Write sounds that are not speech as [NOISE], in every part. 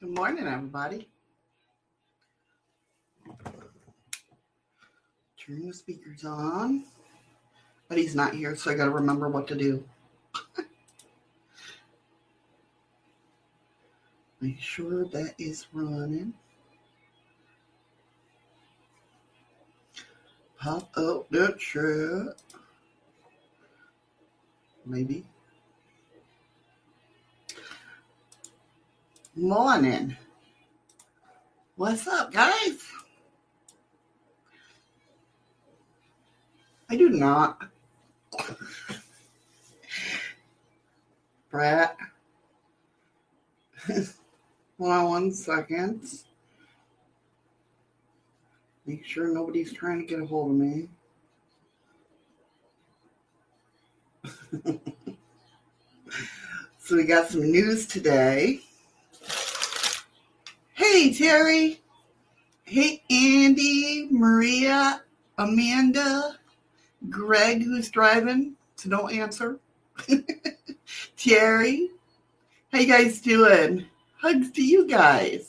Good morning, everybody. Turn the speakers on. But he's not here, so I got to remember what to do. [LAUGHS] Make sure that is running. Pop up that chat. Maybe. Morning. What's up, guys? I do not. Brat. Hold on one second. Make sure nobody's trying to get a hold of me. [LAUGHS] so we got some news today. Hey, Terry. Hey, Andy, Maria, Amanda, Greg, who's driving, so don't answer. [LAUGHS] Terry, how you guys doing? Hugs to you guys.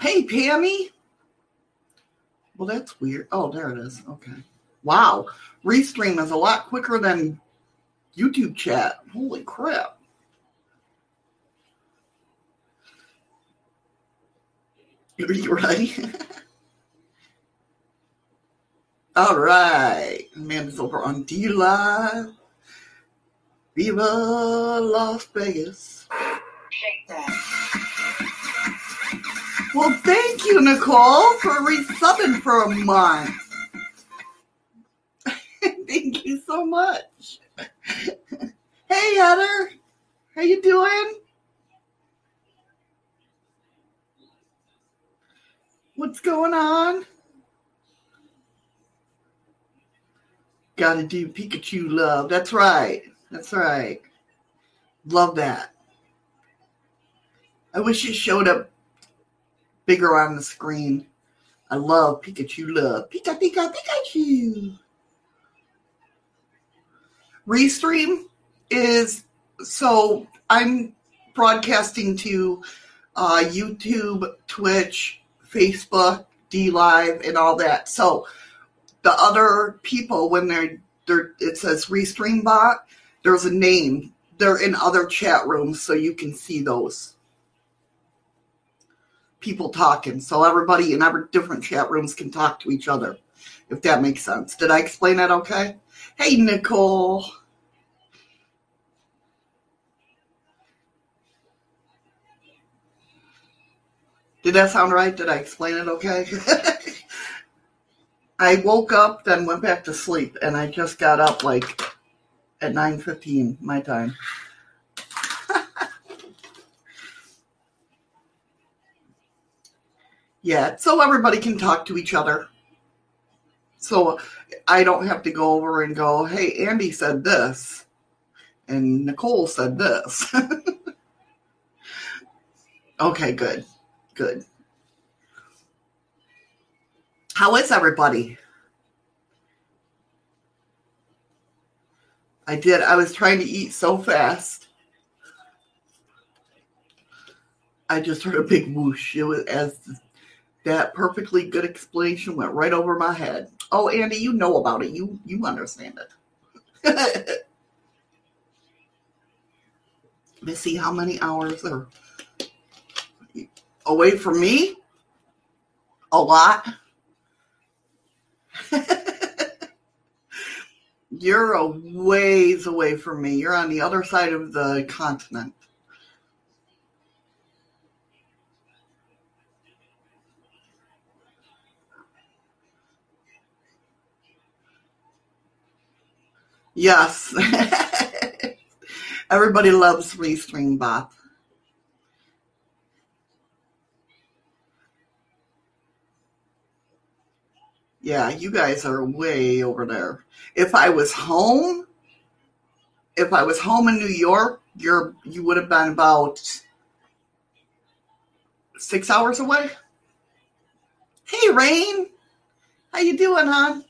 Hey, Pammy. Well, that's weird. Oh, there it is. Okay. Wow. Restream is a lot quicker than YouTube chat. Holy crap. Are you ready? All right. Amanda's over on D Live. Viva Las Vegas. Shake that. Well, thank you, Nicole, for resubbing for a month. [LAUGHS] thank you so much. hey, Heather. How you doing? What's going on? Gotta do Pikachu love. That's right. That's right. Love that. I wish it showed up bigger on the screen. I love Pikachu love. Pika Pika Pikachu. Restream is so I'm broadcasting to uh, YouTube, Twitch, Facebook, D Live, and all that. So the other people, when they're, they're it says Restream bot, there's a name. They're in other chat rooms, so you can see those people talking. So everybody in every different chat rooms can talk to each other, if that makes sense. Did I explain that okay? Hey, Nicole. Did that sound right? Did I explain it okay? [LAUGHS] I woke up, then went back to sleep, and I just got up like at 9.15 my time. [LAUGHS] yeah, so everybody can talk to each other. So I don't have to go over and go, hey, Andy said this, and Nicole said this. [LAUGHS] okay, good, good. How is everybody? I did. I was trying to eat so fast. I just heard a big whoosh. It was as that perfectly good explanation went right over my head. Oh, Andy, you know about it. You you understand it. [LAUGHS] Let me see how many hours are away from me. A lot. [LAUGHS] You're a ways away from me. You're on the other side of the continent. Yes. [LAUGHS] Everybody loves Restream Bot. Yeah, you guys are way over there. If I was home, if I was home in New York, you're you would have been about six hours away. Hey, Rain, how you doing, hon?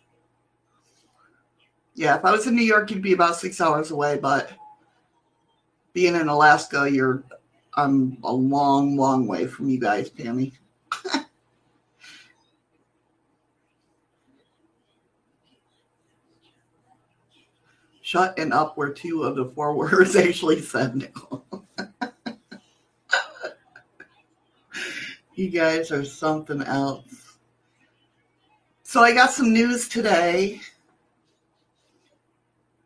Yeah, if I was in New York, you'd be about six hours away. But being in Alaska, you're I'm a long, long way from you guys, Pammy. Shut and up were two of the four [LAUGHS] words actually said, Nicole. [LAUGHS] you guys are something else. So I got some news today.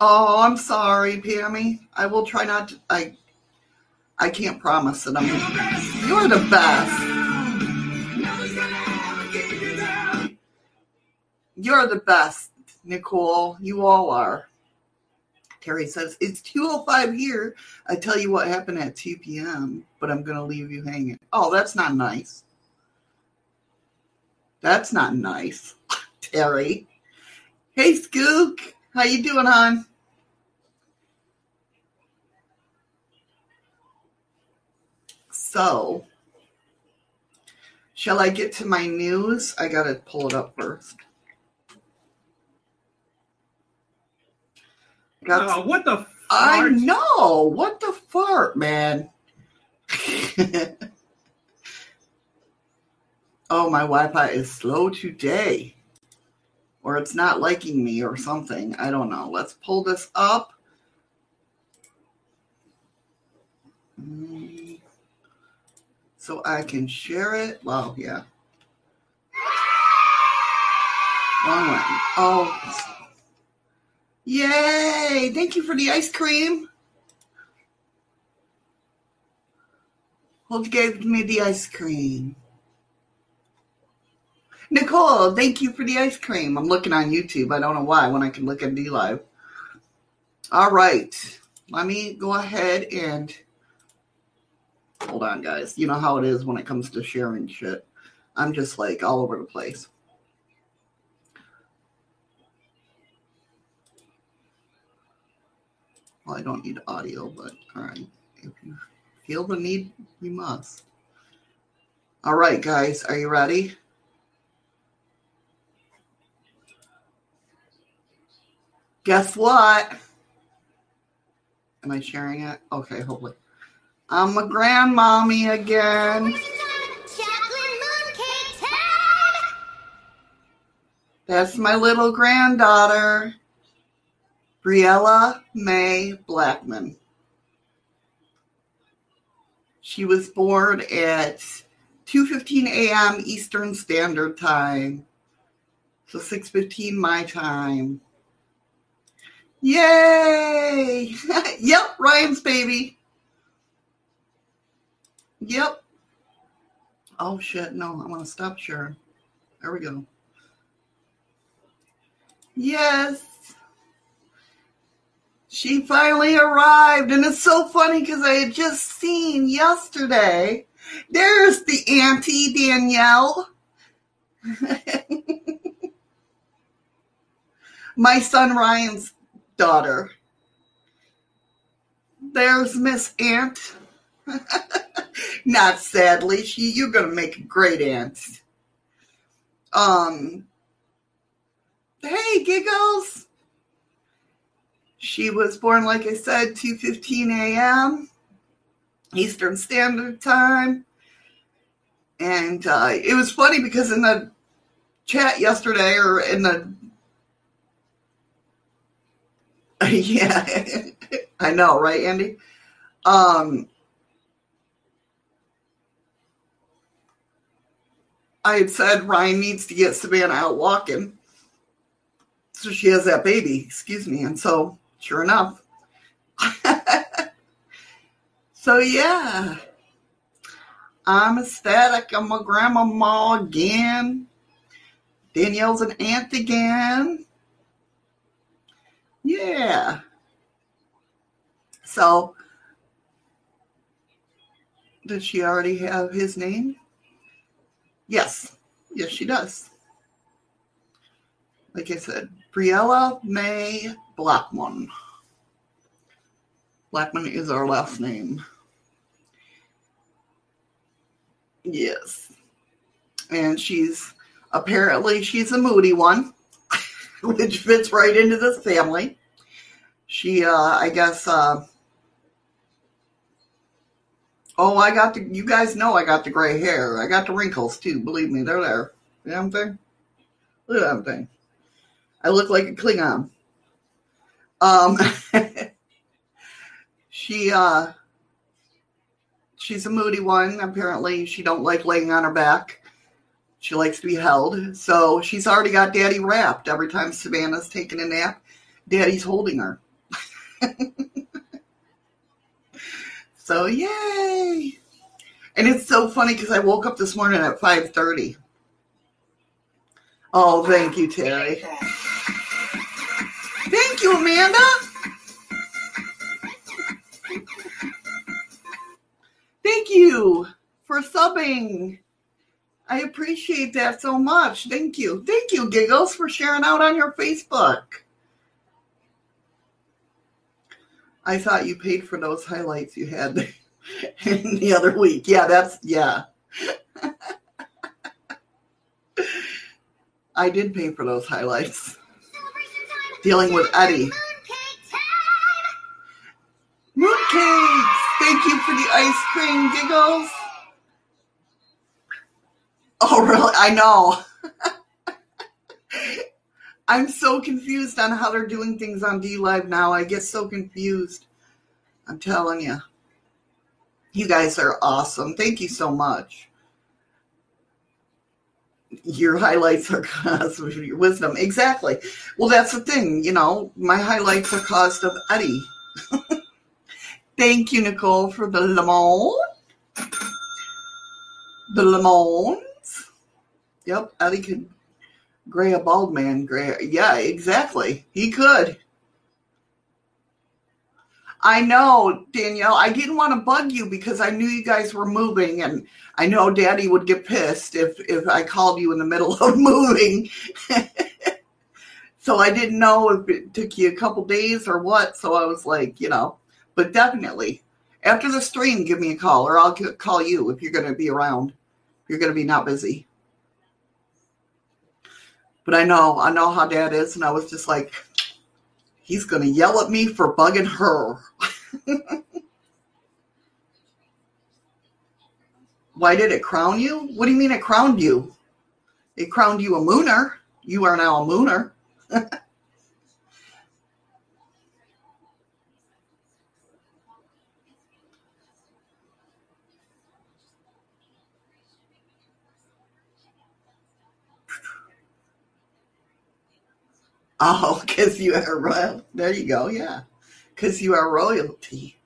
Oh, I'm sorry, Pammy. I will try not to. I I can't promise that I'm. You're the best. You're the best, Nicole. You all are. Terry says, It's 2.05 here. I tell you what happened at 2 p.m., but I'm going to leave you hanging. Oh, that's not nice. That's not nice, [LAUGHS] Terry. Hey, Skook. How you doing, hon? So, shall I get to my news? I got to pull it up first. Got uh, what the fart? I know. What the fart, man? [LAUGHS] oh, my Wi Fi is slow today. Or it's not liking me or something. I don't know. Let's pull this up. So I can share it. Well, yeah. Wrong one. Oh, Yay! Thank you for the ice cream. Who gave me the ice cream? Nicole, thank you for the ice cream. I'm looking on YouTube. I don't know why when I can look at D Live. All right. Let me go ahead and hold on, guys. You know how it is when it comes to sharing shit. I'm just like all over the place. Well, I don't need audio, but all right. If you feel the need, you must. All right, guys, are you ready? Guess what? Am I sharing it? Okay, hopefully. I'm a grandmommy again. That's my little granddaughter. Briella May Blackman. She was born at 2:15 a.m. Eastern Standard Time. So 6:15 my time. Yay! [LAUGHS] yep, Ryan's baby. Yep. Oh shit, no, I want to stop sharing. There we go. Yes. She finally arrived, and it's so funny because I had just seen yesterday. There's the Auntie Danielle. [LAUGHS] My son Ryan's daughter. There's Miss Aunt. [LAUGHS] Not sadly, she you're gonna make a great aunt. Um Hey giggles. She was born, like I said, 2:15 a.m. Eastern Standard Time, and uh, it was funny because in the chat yesterday, or in the [LAUGHS] yeah, [LAUGHS] I know, right, Andy? Um, I had said Ryan needs to get Savannah out walking. So she has that baby, excuse me. And so Sure enough. [LAUGHS] so yeah. I'm ecstatic. I'm a grandmama again. Danielle's an aunt again. Yeah. So, does she already have his name? Yes. Yes, she does. Like I said, Briella May Blackman. Blackman is our last name. Yes. And she's apparently she's a moody one, [LAUGHS] which fits right into this family. She uh I guess uh Oh, I got the. You guys know I got the gray hair. I got the wrinkles too. Believe me, they're there. You know what I'm saying? Look at that thing. I look like a Klingon. Um, [LAUGHS] she uh, she's a moody one. Apparently, she don't like laying on her back. She likes to be held. So she's already got Daddy wrapped. Every time Savannah's taking a nap, Daddy's holding her. [LAUGHS] So yay! And it's so funny because I woke up this morning at 5:30. Oh, thank you, Terry. Thank you, Amanda. Thank you for subbing. I appreciate that so much. Thank you. Thank you, Giggles, for sharing out on your Facebook. I thought you paid for those highlights you had [LAUGHS] the other week. Yeah, that's yeah. [LAUGHS] I did pay for those highlights. Dealing with Eddie. Mooncakes! Thank you for the ice cream giggles. Oh, really? I know. [LAUGHS] I'm so confused on how they're doing things on D Live now. I get so confused. I'm telling you. You guys are awesome. Thank you so much. Your highlights are caused of your wisdom. Exactly. Well, that's the thing. You know, my highlights are caused of Eddie. [LAUGHS] Thank you, Nicole, for the lemon. The lemons. Yep, Eddie could gray a bald man gray yeah exactly he could i know danielle i didn't want to bug you because i knew you guys were moving and i know daddy would get pissed if if i called you in the middle [LAUGHS] of moving [LAUGHS] so i didn't know if it took you a couple days or what so i was like you know but definitely after the stream give me a call or i'll call you if you're going to be around you're going to be not busy but I know, I know how dad is. And I was just like, he's going to yell at me for bugging her. [LAUGHS] Why did it crown you? What do you mean it crowned you? It crowned you a mooner. You are now a mooner. [LAUGHS] Oh, [LAUGHS] because you are royal. There you go. Yeah, because you are royalty.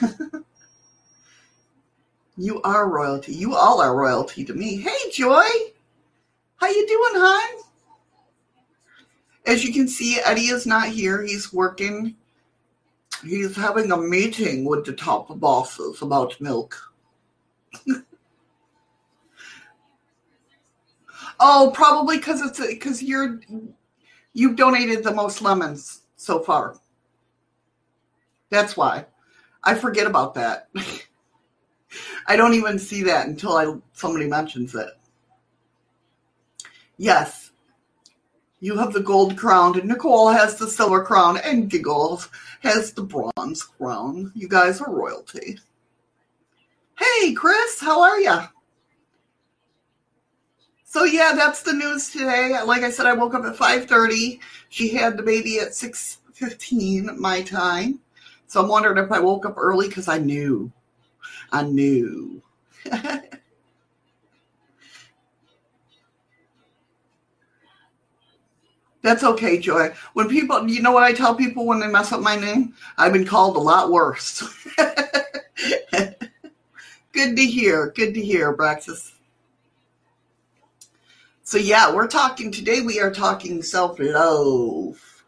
[LAUGHS] you are royalty. You all are royalty to me. Hey, Joy, how you doing, hon? As you can see, Eddie is not here. He's working. He's having a meeting with the top bosses about milk. [LAUGHS] oh, probably because it's because you're You've donated the most lemons so far. That's why. I forget about that. [LAUGHS] I don't even see that until I somebody mentions it. Yes. You have the gold crown, and Nicole has the silver crown, and Giggles has the bronze crown. You guys are royalty. Hey, Chris, how are you? So yeah, that's the news today. Like I said, I woke up at 5:30. She had the baby at 6:15 my time. So I'm wondering if I woke up early because I knew. I knew. [LAUGHS] That's okay, Joy. When people, you know what I tell people when they mess up my name? I've been called a lot worse. [LAUGHS] Good to hear. Good to hear, Braxis. So yeah, we're talking today. We are talking self love.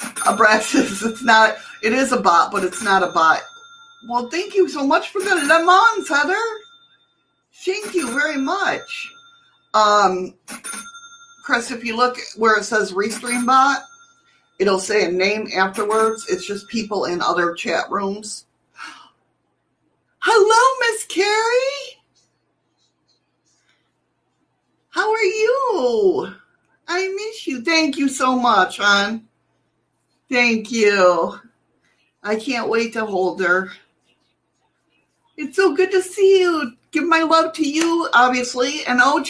A Abraxas, it's not. It is a bot, but it's not a bot. Well, thank you so much for the lemons, Heather. Thank you very much. Um, Chris, if you look where it says Restream bot, it'll say a name afterwards. It's just people in other chat rooms. Hello, Miss Carrie. How are you? I miss you. Thank you so much, hon. Thank you. I can't wait to hold her. It's so good to see you. Give my love to you, obviously, and OG.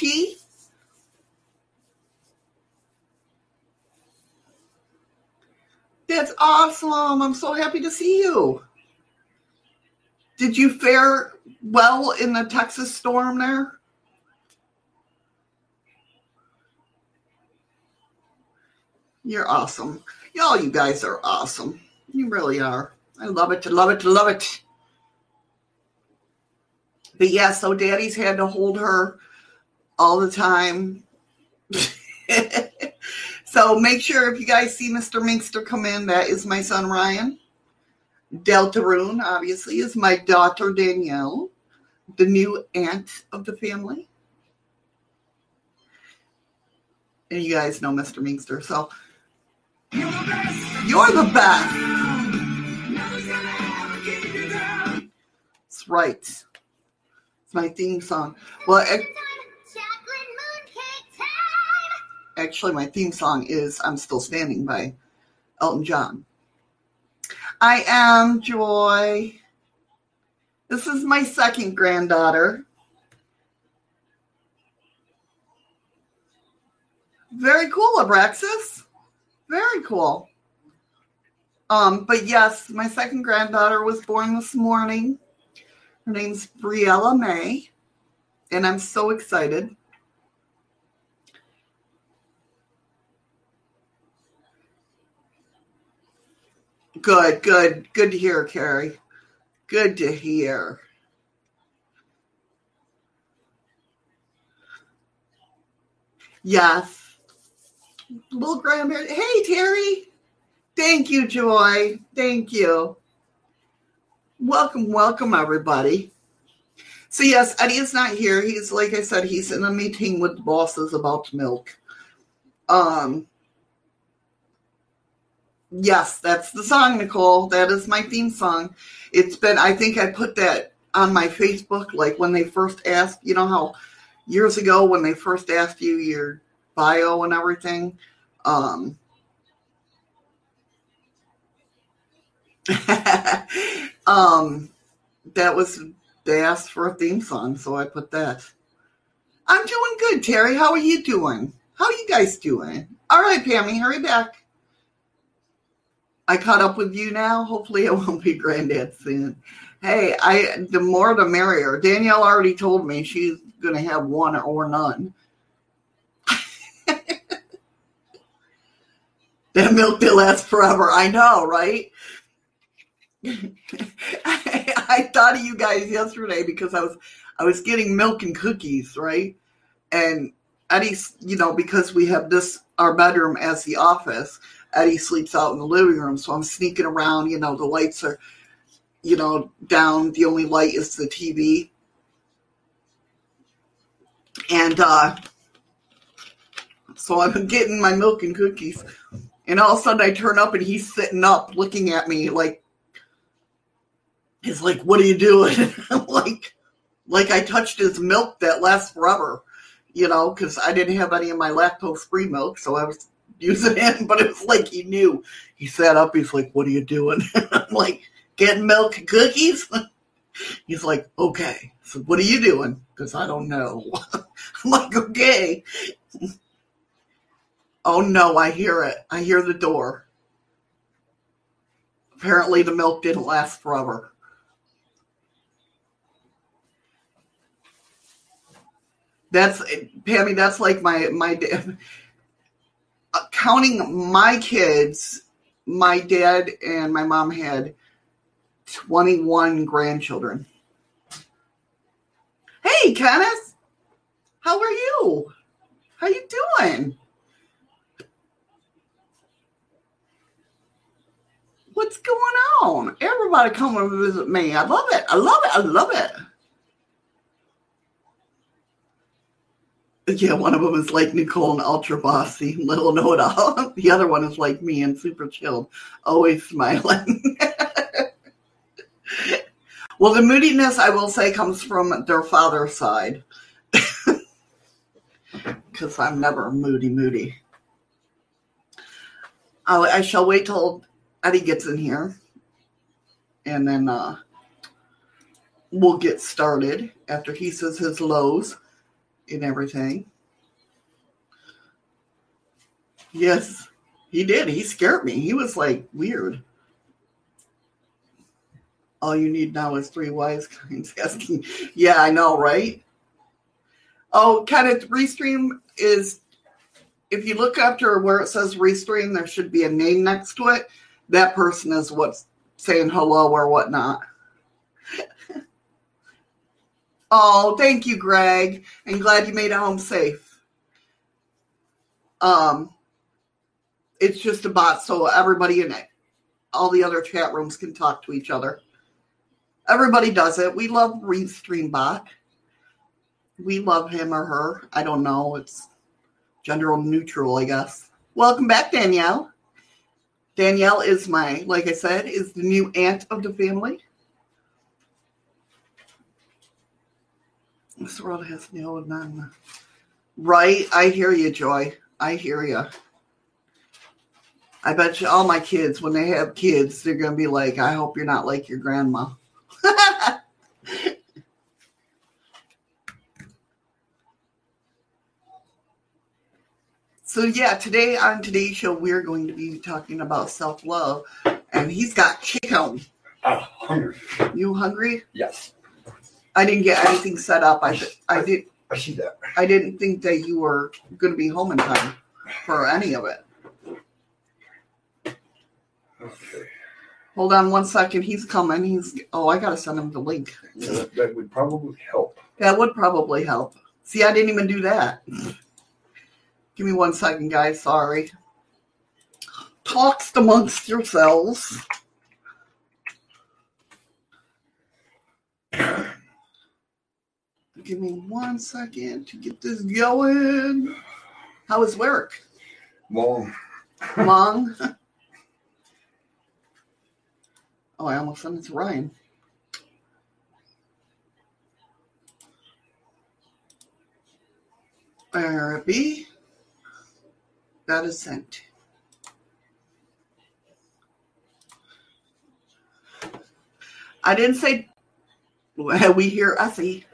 That's awesome. I'm so happy to see you. Did you fare well in the Texas storm there? You're awesome. Y'all, you guys are awesome. You really are. I love it, I love it, I love it. But yeah, so daddy's had to hold her all the time. [LAUGHS] so make sure if you guys see Mr. Minkster come in, that is my son Ryan. Deltarune, obviously, is my daughter Danielle, the new aunt of the family. And you guys know Mr. Minkster. So you're the best. That's right. It's my theme song. Well, it, actually, my theme song is I'm Still Standing by Elton John. I am Joy. This is my second granddaughter. Very cool, Abraxas. Very cool. Um, but yes, my second granddaughter was born this morning. Her name's Briella May, and I'm so excited. Good, good, good to hear, Carrie. Good to hear. Yes. Little grandparent. Hey, Terry. Thank you, Joy. Thank you. Welcome, welcome, everybody. So, yes, Eddie is not here. He's, like I said, he's in a meeting with the bosses about milk. Um, Yes, that's the song, Nicole. That is my theme song. It's been, I think I put that on my Facebook, like when they first asked, you know how years ago when they first asked you your bio and everything. Um, [LAUGHS] um, that was, they asked for a theme song, so I put that. I'm doing good, Terry. How are you doing? How are you guys doing? All right, Pammy, hurry back. I caught up with you now. Hopefully, it [LAUGHS] won't be granddad soon. Hey, I the more the merrier. Danielle already told me she's to have one or none. Milk will last forever. I know, right? I, [LAUGHS] I thought of you guys yesterday because I was I was getting milk and cookies, right? And Eddie, you know, because we have this our bedroom as the office Eddie sleeps out in the living room, so I'm sneaking around. You know, the lights are, you know, down. The only light is the TV. And uh, so I'm getting my milk and cookies. And all of a sudden I turn up and he's sitting up looking at me like, he's like, what are you doing? [LAUGHS] Like, like I touched his milk that lasts forever, you know, because I didn't have any of my lactose free milk. So I was [LAUGHS] using him, but it was like he knew. He sat up. He's like, "What are you doing?" [LAUGHS] I'm like, "Getting milk cookies." He's like, "Okay." So what are you doing? Because I don't know. I'm like, "Okay." Oh no! I hear it. I hear the door. Apparently, the milk didn't last forever. That's Pammy. That's like my my dad. [LAUGHS] counting my kids, my dad and my mom had 21 grandchildren. Hey, Kenneth, how are you? How you doing? What's going on? Everybody come and visit me. I love it. I love it. I love it. Yeah, one of them is like Nicole and ultra bossy, [LAUGHS] little know it all. The other one is like me and super chilled, always smiling. [LAUGHS] well, the moodiness, I will say, comes from their father's side. [LAUGHS] Because I'm never moody, moody. I'll, I shall wait till Eddie gets in here. and then uh, we'll get started after he says his lows and everything. Yes, he did. He scared me. He was like weird. All you need now is three wise kinds [LAUGHS] asking. Yeah, I know, right? Oh, kind of restream is if you look after where it says restream, there should be a name next to it. That person is what's saying hello or whatnot. [LAUGHS] oh, thank you, Greg. And glad you made it home safe. Um, it's just a bot, so everybody in it, all the other chat rooms can talk to each other. Everybody does it. We love Restream Bot. We love him or her. I don't know. It's gender neutral, I guess. Welcome back, Danielle. Danielle is my, like I said, is the new aunt of the family. This world has no none. Right? I hear you, Joy. I hear you. I bet you all my kids, when they have kids, they're going to be like, I hope you're not like your grandma. [LAUGHS] so, yeah, today on today's show, we're going to be talking about self love. And he's got chicken. I'm hungry. You hungry? Yes. I didn't get anything set up. I, I did. I see that. I didn't think that you were going to be home in time for any of it. Okay. Hold on one second. He's coming. He's oh, I gotta send him the link. Yeah, that would probably help. That would probably help. See, I didn't even do that. Give me one second, guys. Sorry. Talks amongst yourselves. Give me one second to get this going. How is work? Long. Long? [LAUGHS] oh, I almost sent it to Ryan. That is sent. I didn't say [LAUGHS] we hear Ussie.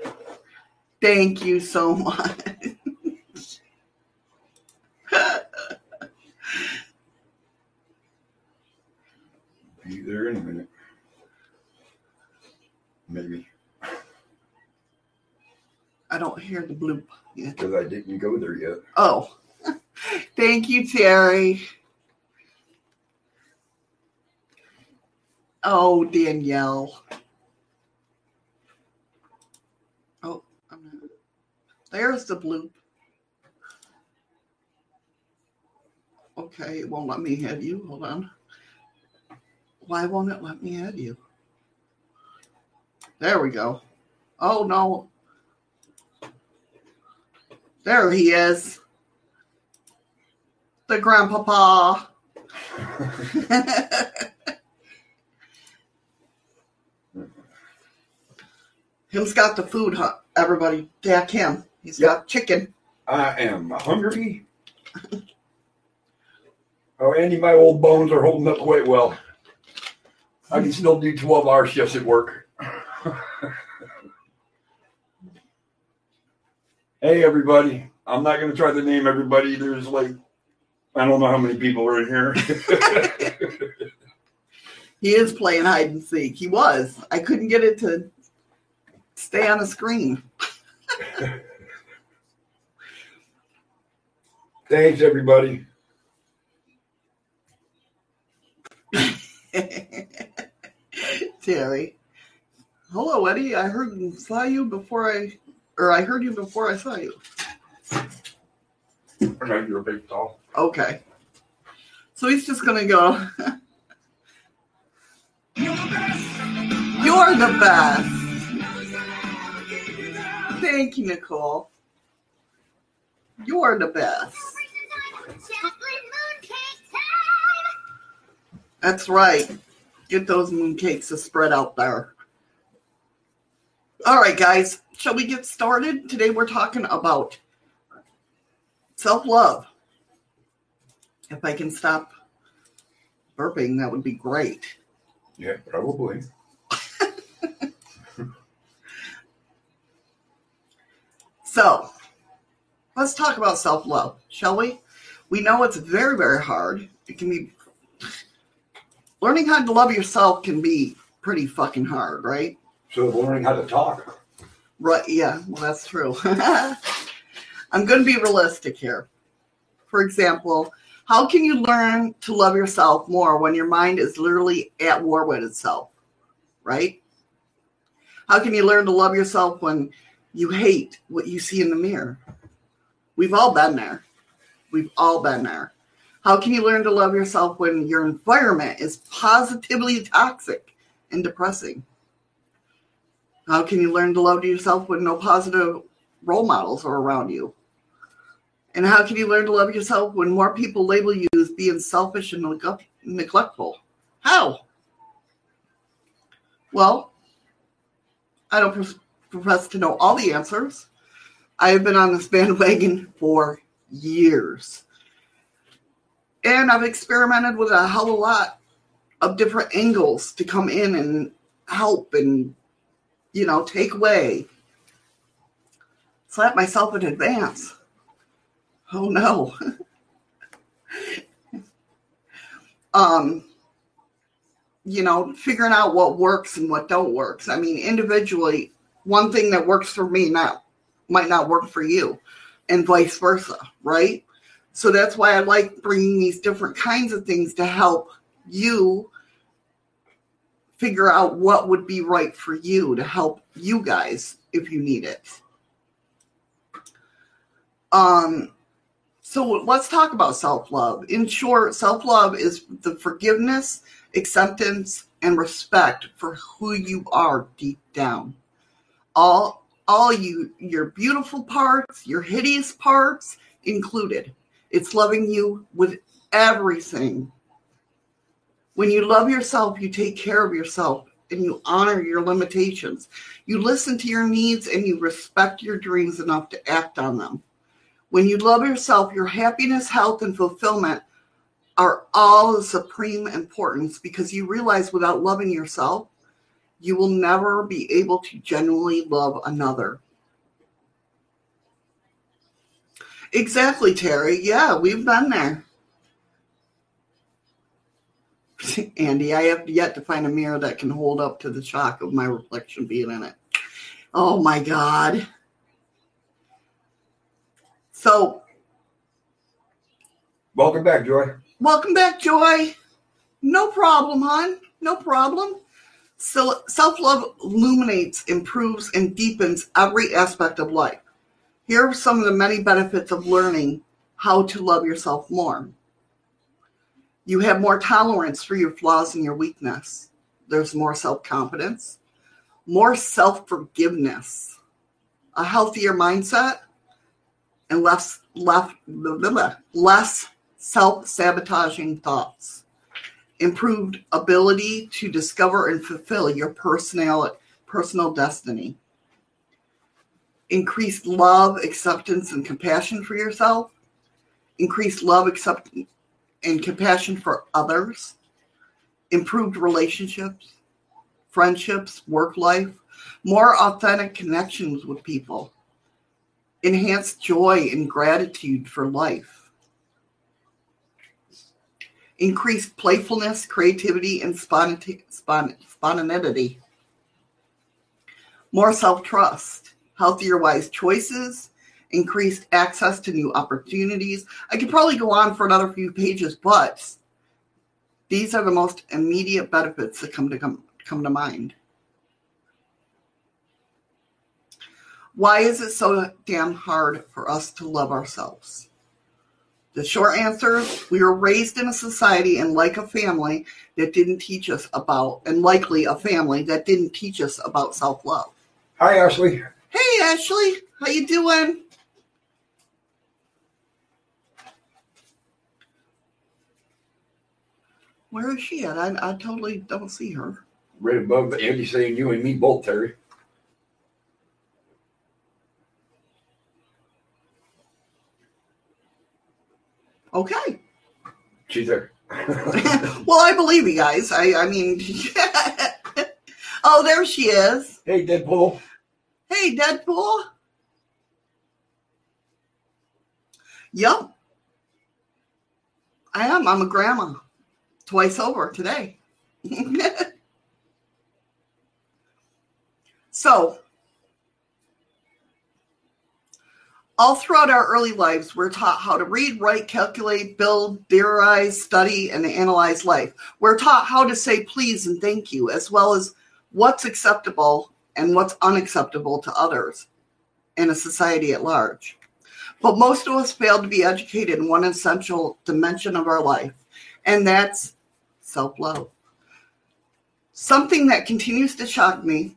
Thank you so much. Be there in a minute. Maybe. I don't hear the bloop yet. Because I didn't go there yet. Oh, thank you, Terry. Oh, Danielle. Oh. There's the bloop. Okay, it won't let me add you. Hold on. Why won't it let me add you? There we go. Oh, no. There he is. The grandpapa. [LAUGHS] Him's got the food, huh? Everybody, Dak him. He's Yep. got chicken. I am hungry. oh, Andy, my old bones are holding up quite well. I can still do 12 hour shifts at work. [LAUGHS] hey, everybody. I'm not going to try to name everybody. There's like, I don't know how many people are in here. [LAUGHS] He is playing hide and seek. He was. I couldn't get it to stay on the screen. [LAUGHS] Thanks, everybody. [LAUGHS] Terry. Hello, Eddie. I heard and saw you before I, or I heard you before I saw you. Know you're a big tall. Okay. So he's just gonna go. You're the best. Thank you, Nicole. You're the best. That's right. Get those mooncakes to spread out there. All right, guys. Shall we get started? Today we're talking about self love. If I can stop burping, that would be great. Yeah, probably. [LAUGHS] so let's talk about self love, shall we? We know it's very, very hard. It can be learning how to love yourself can be pretty fucking hard, right? So learning how to talk. Right, yeah, well that's true. [LAUGHS] I'm going to be realistic here. For example, how can you learn to love yourself more when your mind is literally at war with itself, right? How can you learn to love yourself when you hate what you see in the mirror? We've all been there. We've all been there. How can you learn to love yourself when your environment is positively toxic and depressing? How can you learn to love yourself when no positive role models are around you? And how can you learn to love yourself when more people label you as being selfish and neglectful? How? Well, I don't profess to know all the answers. I have been on this [LAUGHS] bandwagon for years. And I've experimented with a hell of a lot of different angles to come in and help and, you know, take away. Slap myself in advance. Oh no. [LAUGHS] um, you know, figuring out what works and what don't works. I mean, individually, one thing that works for me not might not work for you, and vice versa, right? So that's why I like bringing these different kinds of things to help you figure out what would be right for you to help you guys if you need it. Um, so let's talk about self love. In short, self love is the forgiveness, acceptance, and respect for who you are deep down. All, all you, your beautiful parts, your hideous parts included. It's loving you with everything. When you love yourself, you take care of yourself and you honor your limitations. You listen to your needs and you respect your dreams enough to act on them. When you love yourself, your happiness, health, and fulfillment are all of supreme importance because you realize without loving yourself, you will never be able to genuinely love another. Exactly, Terry. Yeah, we've been there. [LAUGHS] Andy, I have yet to find a mirror that can hold up to the shock of my reflection being in it. Oh my God. So, welcome back, Joy. Welcome back, Joy. No problem, hon. No problem. So, self love illuminates, improves, and deepens every aspect of life. Here are some of the many benefits of learning how to love yourself more. You have more tolerance for your flaws and your weakness. There's more self confidence, more self forgiveness, a healthier mindset, and less left less self-sabotaging thoughts. Improved ability to discover and fulfill your personal personal destiny. Increased love acceptance and compassion for yourself. Increased love acceptance and compassion for others. Improved relationships friendships work life. More authentic connections with people enhanced joy and gratitude for life, increased playfulness, creativity, and spontaneity, more self trust, healthier, wise choices, increased access to new opportunities. I could probably go on for another few pages, but these are the most immediate benefits that come to come, come to mind. Why is it so damn hard for us to love ourselves? The short answer we were raised in a society and like a family that didn't teach us about, and likely a family that didn't teach us about self love. Hi, Ashley. Hey, Ashley. How you doing? Where is she at? I, I totally don't see her. Right above Andy saying you and me both, Terry. Okay. She's there. [LAUGHS] well, I believe you guys. I, I mean, [LAUGHS] oh, there she is. Hey, Deadpool. Hey, Deadpool. Yep. I am. I'm a grandma twice over today. [LAUGHS] so, all throughout our early lives, we're taught how to read, write, calculate, build, theorize, study, and analyze life. We're taught how to say please and thank you, as well as what's acceptable and what's unacceptable to others in a society at large. But most of us fail to be educated in one essential dimension of our life, and that's self love. Something that continues to shock me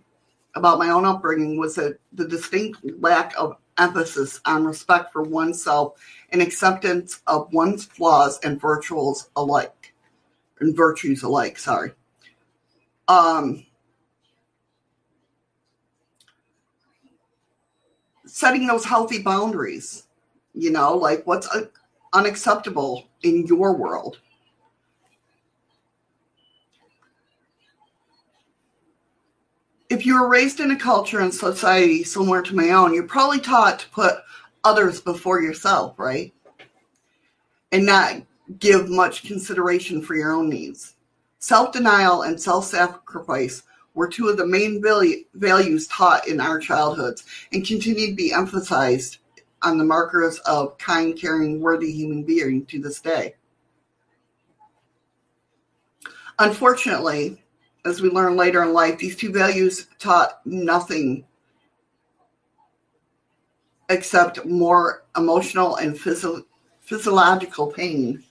about my own upbringing was that the distinct lack of emphasis on respect for oneself and acceptance of one's flaws and virtues alike. And virtues alike sorry. Um setting those healthy boundaries you know like what's unacceptable in your world if you were raised in a culture and society similar to my own, you're probably taught to put others before yourself, right? And not give much consideration for your own needs. Self denial and self sacrifice were two of the main values taught in our childhoods and continue to be emphasized on the markers of kind, caring, worthy human being to this day. Unfortunately, as we learn later in life, these two values taught nothing except more emotional and physio- physiological pain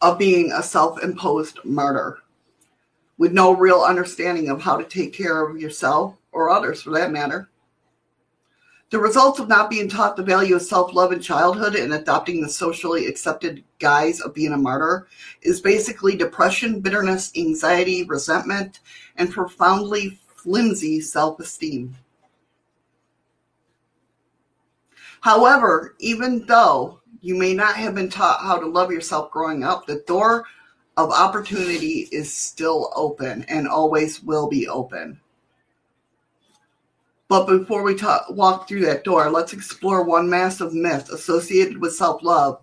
of being a self imposed martyr with no real understanding of how to take care of yourself or others for that matter. The results of not being taught the value of self love in childhood and adopting the socially accepted guise of being a martyr is basically depression, bitterness, anxiety, resentment, and profoundly flimsy self esteem. However, even though you may not have been taught how to love yourself growing up, the door of opportunity is still open and always will be open. But before we talk, walk through that door, let's explore one massive myth associated with self love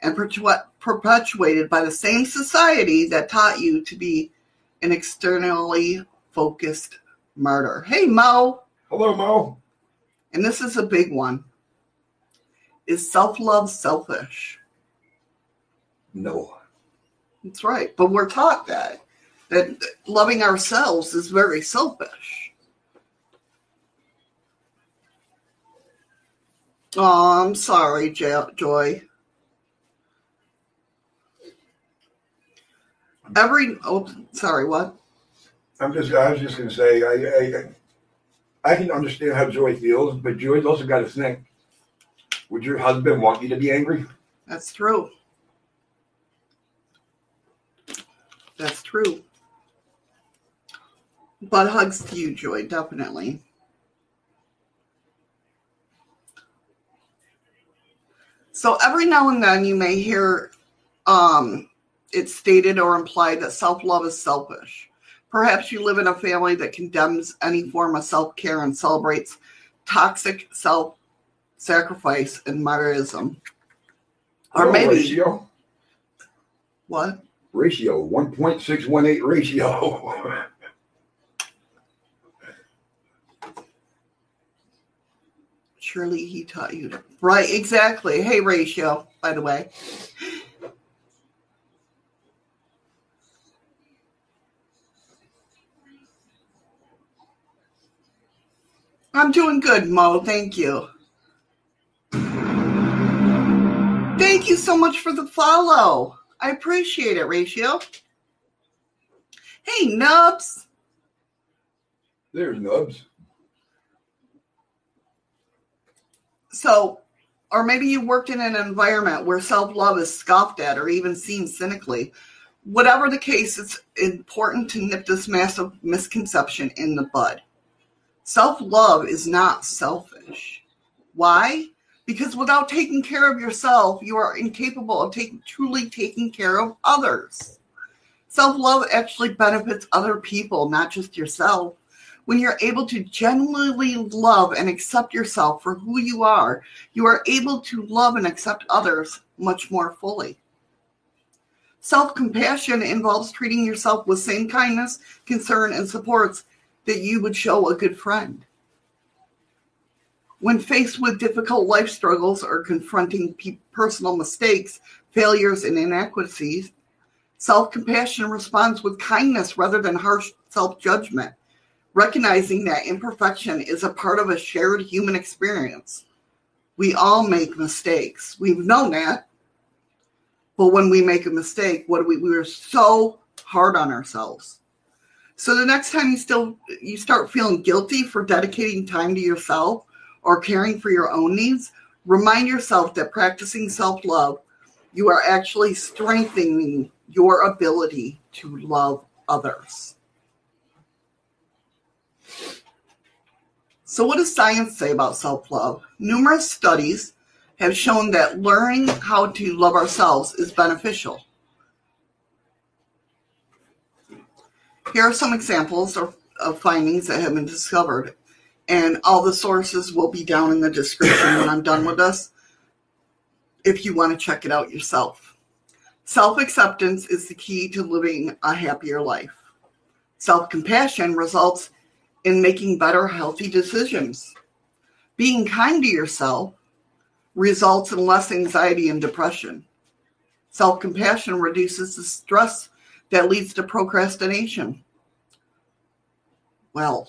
and perpetuated by the same society that taught you to be an externally focused martyr. Hey, Mo. Hello, Mo. And this is a big one. Is self love selfish? No. That's right. But we're taught that, that loving ourselves is very selfish. Oh, I'm sorry, Joy. Every oh, sorry, what? I'm just. I was just going to say. I, I I can understand how Joy feels, but Joy's also got to think. Would your husband want you to be angry? That's true. That's true. But hugs to you, Joy, definitely. So every now and then you may hear um, it stated or implied that self love is selfish. Perhaps you live in a family that condemns any form of self care and celebrates toxic self sacrifice and martyrism. Or maybe. Ratio. What? Ratio, 1.618 ratio. [LAUGHS] Surely he taught you to. Right, exactly. Hey, ratio, by the way. I'm doing good, Mo. Thank you. Thank you so much for the follow. I appreciate it, Ratio. Hey, Nubs. There's Nubs. So, or maybe you worked in an environment where self love is scoffed at or even seen cynically. Whatever the case, it's important to nip this massive misconception in the bud. Self love is not selfish. Why? Because without taking care of yourself, you are incapable of taking, truly taking care of others. Self love actually benefits other people, not just yourself. When you're able to genuinely love and accept yourself for who you are, you are able to love and accept others much more fully. Self compassion involves treating yourself with same kindness, concern, and supports that you would show a good friend. When faced with difficult life struggles or confronting pe- personal mistakes, failures, and inadequacies, self compassion responds with kindness rather than harsh self judgment, recognizing that imperfection is a part of a shared human experience. We all make mistakes. We've known that. But when we make a mistake, what do we we are so hard on ourselves. So the next time you still you start feeling guilty for dedicating time to yourself, or caring for your own needs, remind yourself that practicing self love, you are actually strengthening your ability to love others. So, what does science say about self love? Numerous studies have shown that learning how to love ourselves is beneficial. Here are some examples of, of findings that have been discovered and all the sources will be down in the description when I'm done with this if you want to check it out yourself. Self acceptance is the key to living a happier life. Self compassion results in making better, healthy decisions. Being kind to yourself results in less anxiety and depression. Self compassion reduces the stress that leads to procrastination. Well,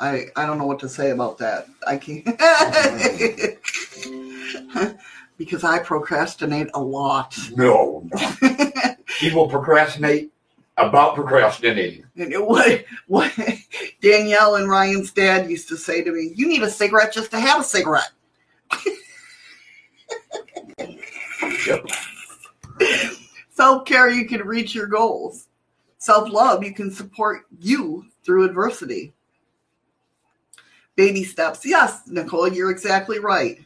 I I don't know what to say about that. I can't [LAUGHS] because I procrastinate a lot. No, no. [LAUGHS] people procrastinate about procrastinating. What [LAUGHS] what Danielle and Ryan's dad used to say to me, "You need a cigarette just to have a cigarette." Yep. Self care, you can reach your goals. Self love, you can support you through adversity. Baby steps. Yes, Nicole, you're exactly right.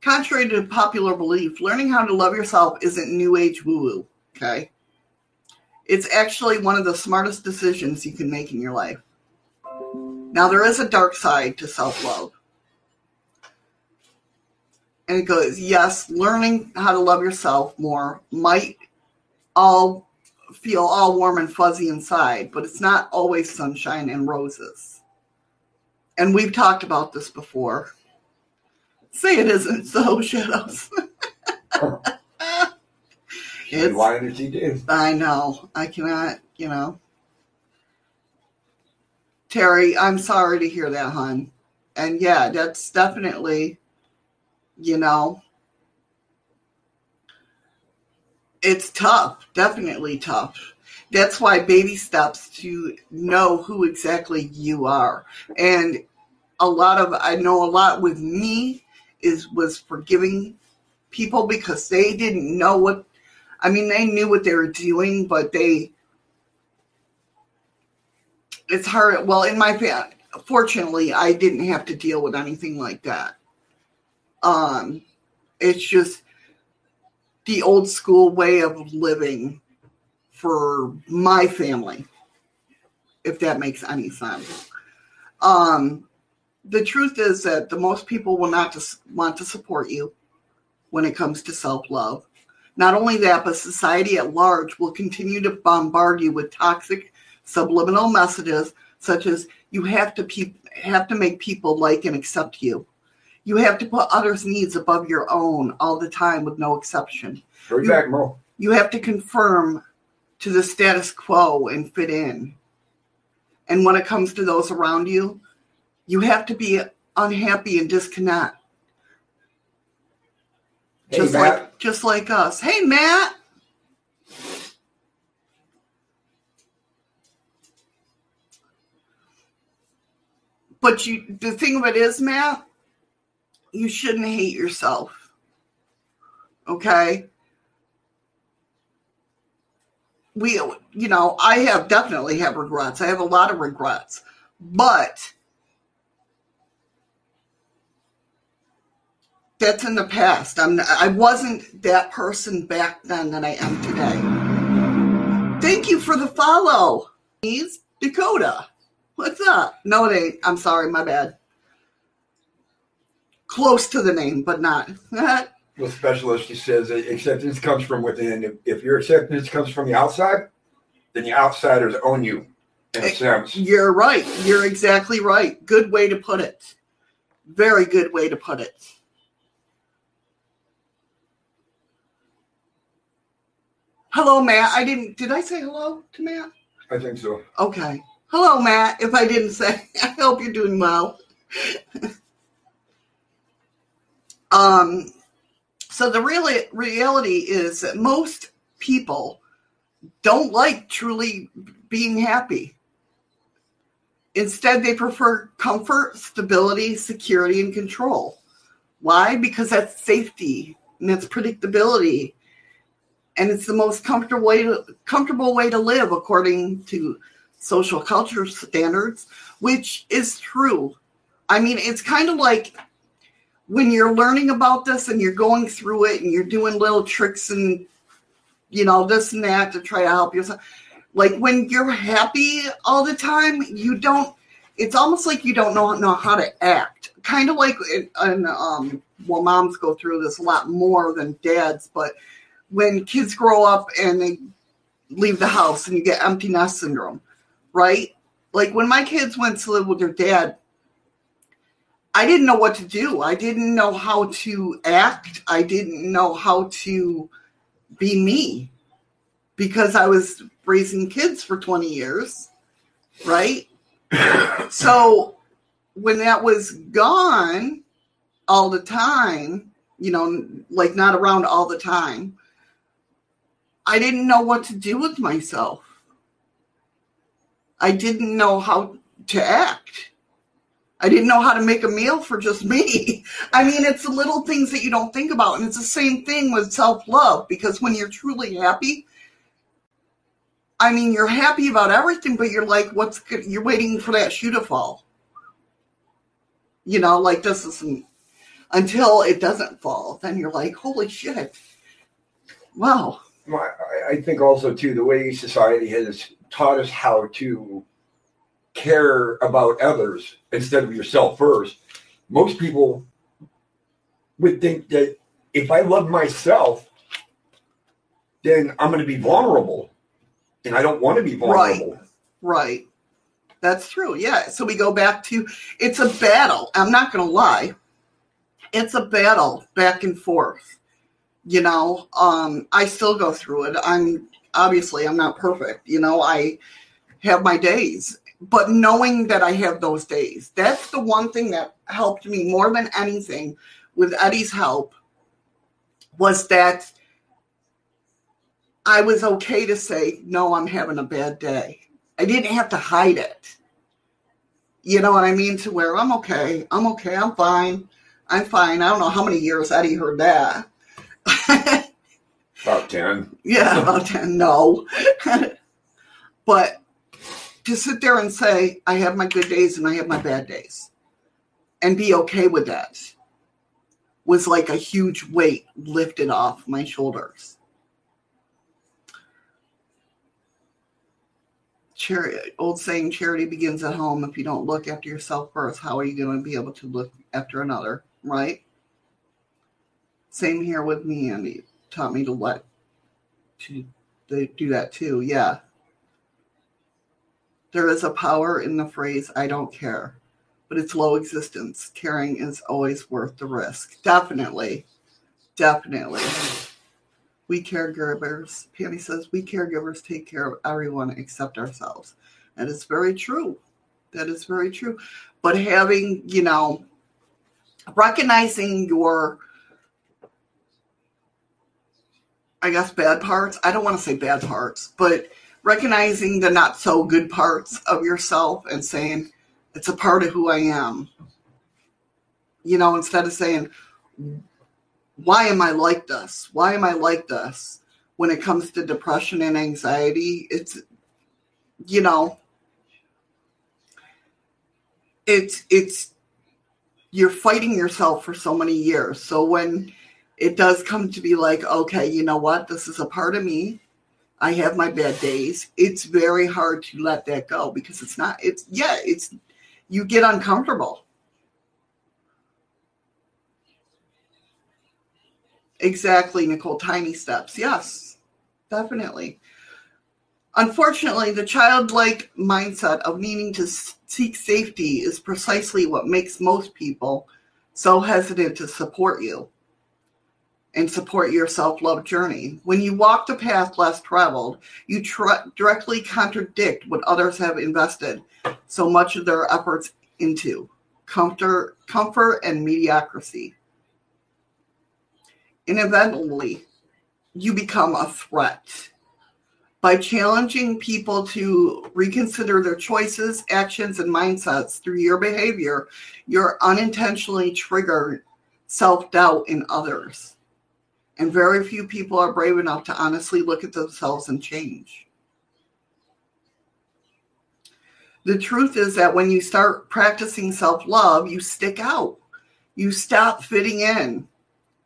Contrary to popular belief, learning how to love yourself isn't new age woo woo, okay? It's actually one of the smartest decisions you can make in your life. Now, there is a dark side to self love. And it goes, yes, learning how to love yourself more might all feel all warm and fuzzy inside, but it's not always sunshine and roses and we've talked about this before. Say it isn't so, [LAUGHS] Shadows. [LAUGHS] it's, why did he do? I know. I cannot, you know. Terry, I'm sorry to hear that, hon. And yeah, that's definitely, you know, it's tough, definitely tough that's why baby steps to know who exactly you are and a lot of I know a lot with me is was forgiving people because they didn't know what I mean they knew what they were doing but they it's hard well in my family fortunately I didn't have to deal with anything like that um it's just the old school way of living for my family if that makes any sense um the truth is that the most people will not just want to support you when it comes to self love. Not only that, but society at large will continue to bombard you with toxic subliminal messages such as you have to pe- have to make people like and accept you. You have to put others' needs above your own all the time with no exception. Bring you, back more. You have to confirm to the status quo and fit in. And when it comes to those around you, you have to be unhappy and disconnect. Hey, just Matt. like just like us. Hey Matt. But you the thing of it is, Matt, you shouldn't hate yourself. Okay? We you know, I have definitely have regrets. I have a lot of regrets. But that's in the past. I'm I wasn't that person back then that I am today. Thank you for the follow. He's Dakota. What's up? No, it ain't. I'm sorry, my bad. Close to the name, but not. [LAUGHS] the specialist he says acceptance comes from within. If, if your acceptance comes from the outside, then the outsiders own you in a eh, sense. You're right. You're exactly right. Good way to put it. Very good way to put it. Hello, Matt. I didn't. Did I say hello to Matt? I think so. Okay. Hello, Matt. If I didn't say, [LAUGHS] I hope you're doing well. [LAUGHS] um, so the real reality is that most people don't like truly being happy. Instead, they prefer comfort, stability, security, and control. Why? Because that's safety and that's predictability. And it's the most comfortable way to comfortable way to live according to social culture standards, which is true. I mean, it's kind of like when you're learning about this and you're going through it and you're doing little tricks and you know this and that to try to help yourself like when you're happy all the time you don't it's almost like you don't know, know how to act kind of like and um well moms go through this a lot more than dads but when kids grow up and they leave the house and you get empty nest syndrome right like when my kids went to live with their dad I didn't know what to do. I didn't know how to act. I didn't know how to be me because I was raising kids for 20 years, right? [LAUGHS] so when that was gone all the time, you know, like not around all the time, I didn't know what to do with myself. I didn't know how to act. I didn't know how to make a meal for just me. [LAUGHS] I mean, it's the little things that you don't think about. And it's the same thing with self love because when you're truly happy, I mean, you're happy about everything, but you're like, what's good? You're waiting for that shoe to fall. You know, like this isn't until it doesn't fall. Then you're like, holy shit. Wow. I think also, too, the way society has taught us how to care about others instead of yourself first. Most people would think that if I love myself, then I'm going to be vulnerable. And I don't want to be vulnerable. Right. Right. That's true. Yeah. So we go back to it's a battle. I'm not going to lie. It's a battle back and forth. You know, um, I still go through it. I'm obviously I'm not perfect. You know, I have my days but knowing that I have those days, that's the one thing that helped me more than anything with Eddie's help was that I was okay to say, no, I'm having a bad day. I didn't have to hide it. You know what I mean? To where I'm okay. I'm okay. I'm fine. I'm fine. I don't know how many years Eddie heard that. [LAUGHS] about 10. Yeah, about 10. No. [LAUGHS] but to sit there and say, I have my good days and I have my bad days, and be okay with that was like a huge weight lifted off my shoulders. Charity, old saying, charity begins at home. If you don't look after yourself first, how are you going to be able to look after another, right? Same here with me, Andy. Taught me to let to do that too. Yeah, there is a power in the phrase, I don't care, but it's low existence. Caring is always worth the risk. Definitely. Definitely. We caregivers, Penny says, we caregivers take care of everyone except ourselves. That is very true. That is very true. But having, you know, recognizing your, I guess, bad parts. I don't want to say bad parts, but recognizing the not so good parts of yourself and saying it's a part of who I am. You know, instead of saying, why am I like this? Why am I like this? When it comes to depression and anxiety, it's, you know, it's, it's, you're fighting yourself for so many years. So when it does come to be like, okay, you know what? This is a part of me I have my bad days. It's very hard to let that go because it's not, it's, yeah, it's, you get uncomfortable. Exactly, Nicole. Tiny steps. Yes, definitely. Unfortunately, the childlike mindset of needing to seek safety is precisely what makes most people so hesitant to support you and support your self love journey. When you walk the path less traveled, you directly contradict what others have invested so much of their efforts into comfort, comfort and mediocrity. Inevitably, you become a threat. By challenging people to reconsider their choices, actions, and mindsets through your behavior, you're unintentionally trigger self doubt in others and very few people are brave enough to honestly look at themselves and change. The truth is that when you start practicing self love, you stick out. You stop fitting in.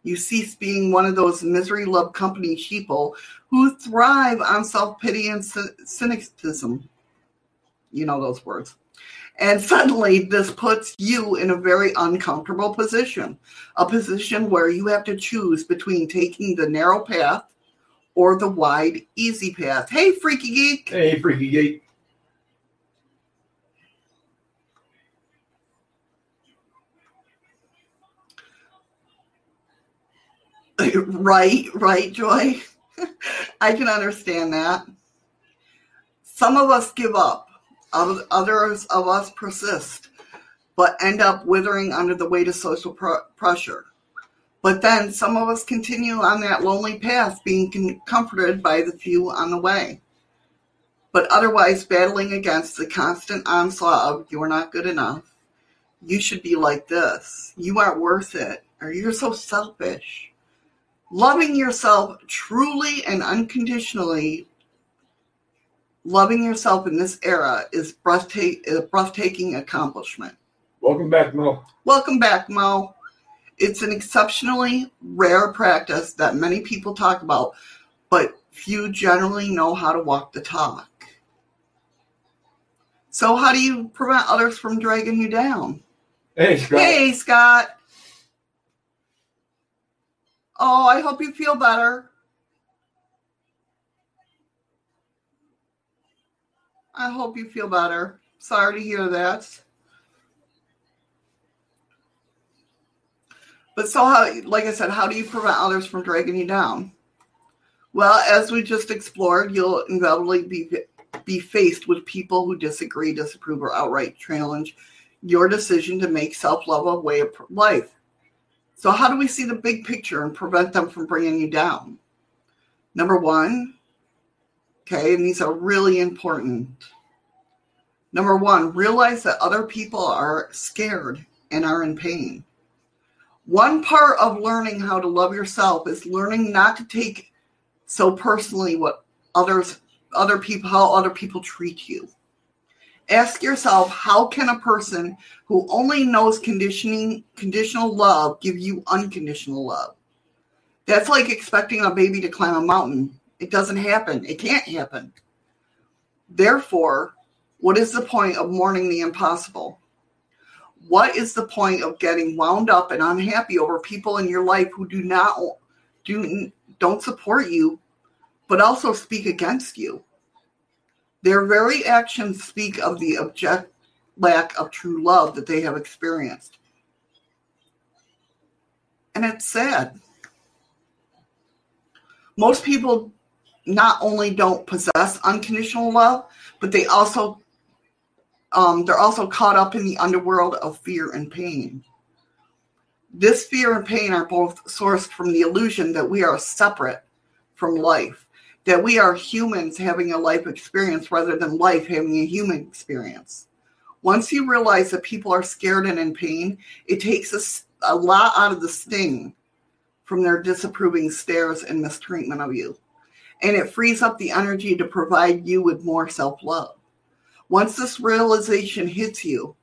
You cease being one of those misery love company sheeple who thrive on self pity and cynicism. You know those words. And suddenly, this puts you in a very uncomfortable position a position where you have to choose between taking the narrow path or the wide, easy path. Hey, Freaky Geek. Hey, Freaky Geek. [LAUGHS] Right, right, Joy. [LAUGHS] I can understand that. Some of us give up Others of us persist, but end up withering under the weight of social pr- pressure. But then some of us continue on that lonely path, being con- comforted by the few on the way, but otherwise battling against the constant onslaught of you're not good enough. You should be like this. You aren't worth it. Or you're so selfish. Loving yourself truly and unconditionally loving yourself in this era is breathtaking, a uh, breathtaking accomplishment. Welcome back, Mo. Welcome back, Mo. It's an exceptionally rare practice that many people talk about, but few generally know how to walk the talk. So, how do you prevent others from dragging you down? Hey, Scott. Hey, Scott. Oh, I hope you feel better. I hope you feel better. Sorry to hear that. But so how like I said, how do you prevent others from dragging you down? Well, as we just explored, you'll inevitably be be faced with people who disagree, disapprove, or outright challenge your decision to make self-love a way of life. So how do we see the big picture and prevent them from bringing you down? Number one, Okay, and these are really important. Number one, realize that other people are scared and are in pain. One part of learning how to love yourself is learning not to take so personally what others other people how other people treat you. Ask yourself, how can a person who only knows conditioning conditional love give you unconditional love? That's like expecting a baby to climb a mountain. It doesn't happen. It can't happen. Therefore, what is the point of mourning the impossible? What is the point of getting wound up and unhappy over people in your life who do not do don't support you, but also speak against you? Their very actions speak of the object lack of true love that they have experienced. And it's sad. Most people not only don't possess unconditional love, but they also um, they're also caught up in the underworld of fear and pain. This fear and pain are both sourced from the illusion that we are separate from life, that we are humans having a life experience rather than life having a human experience. Once you realize that people are scared and in pain, it takes a, a lot out of the sting from their disapproving stares and mistreatment of you and it frees up the energy to provide you with more self love. Once this realization hits you,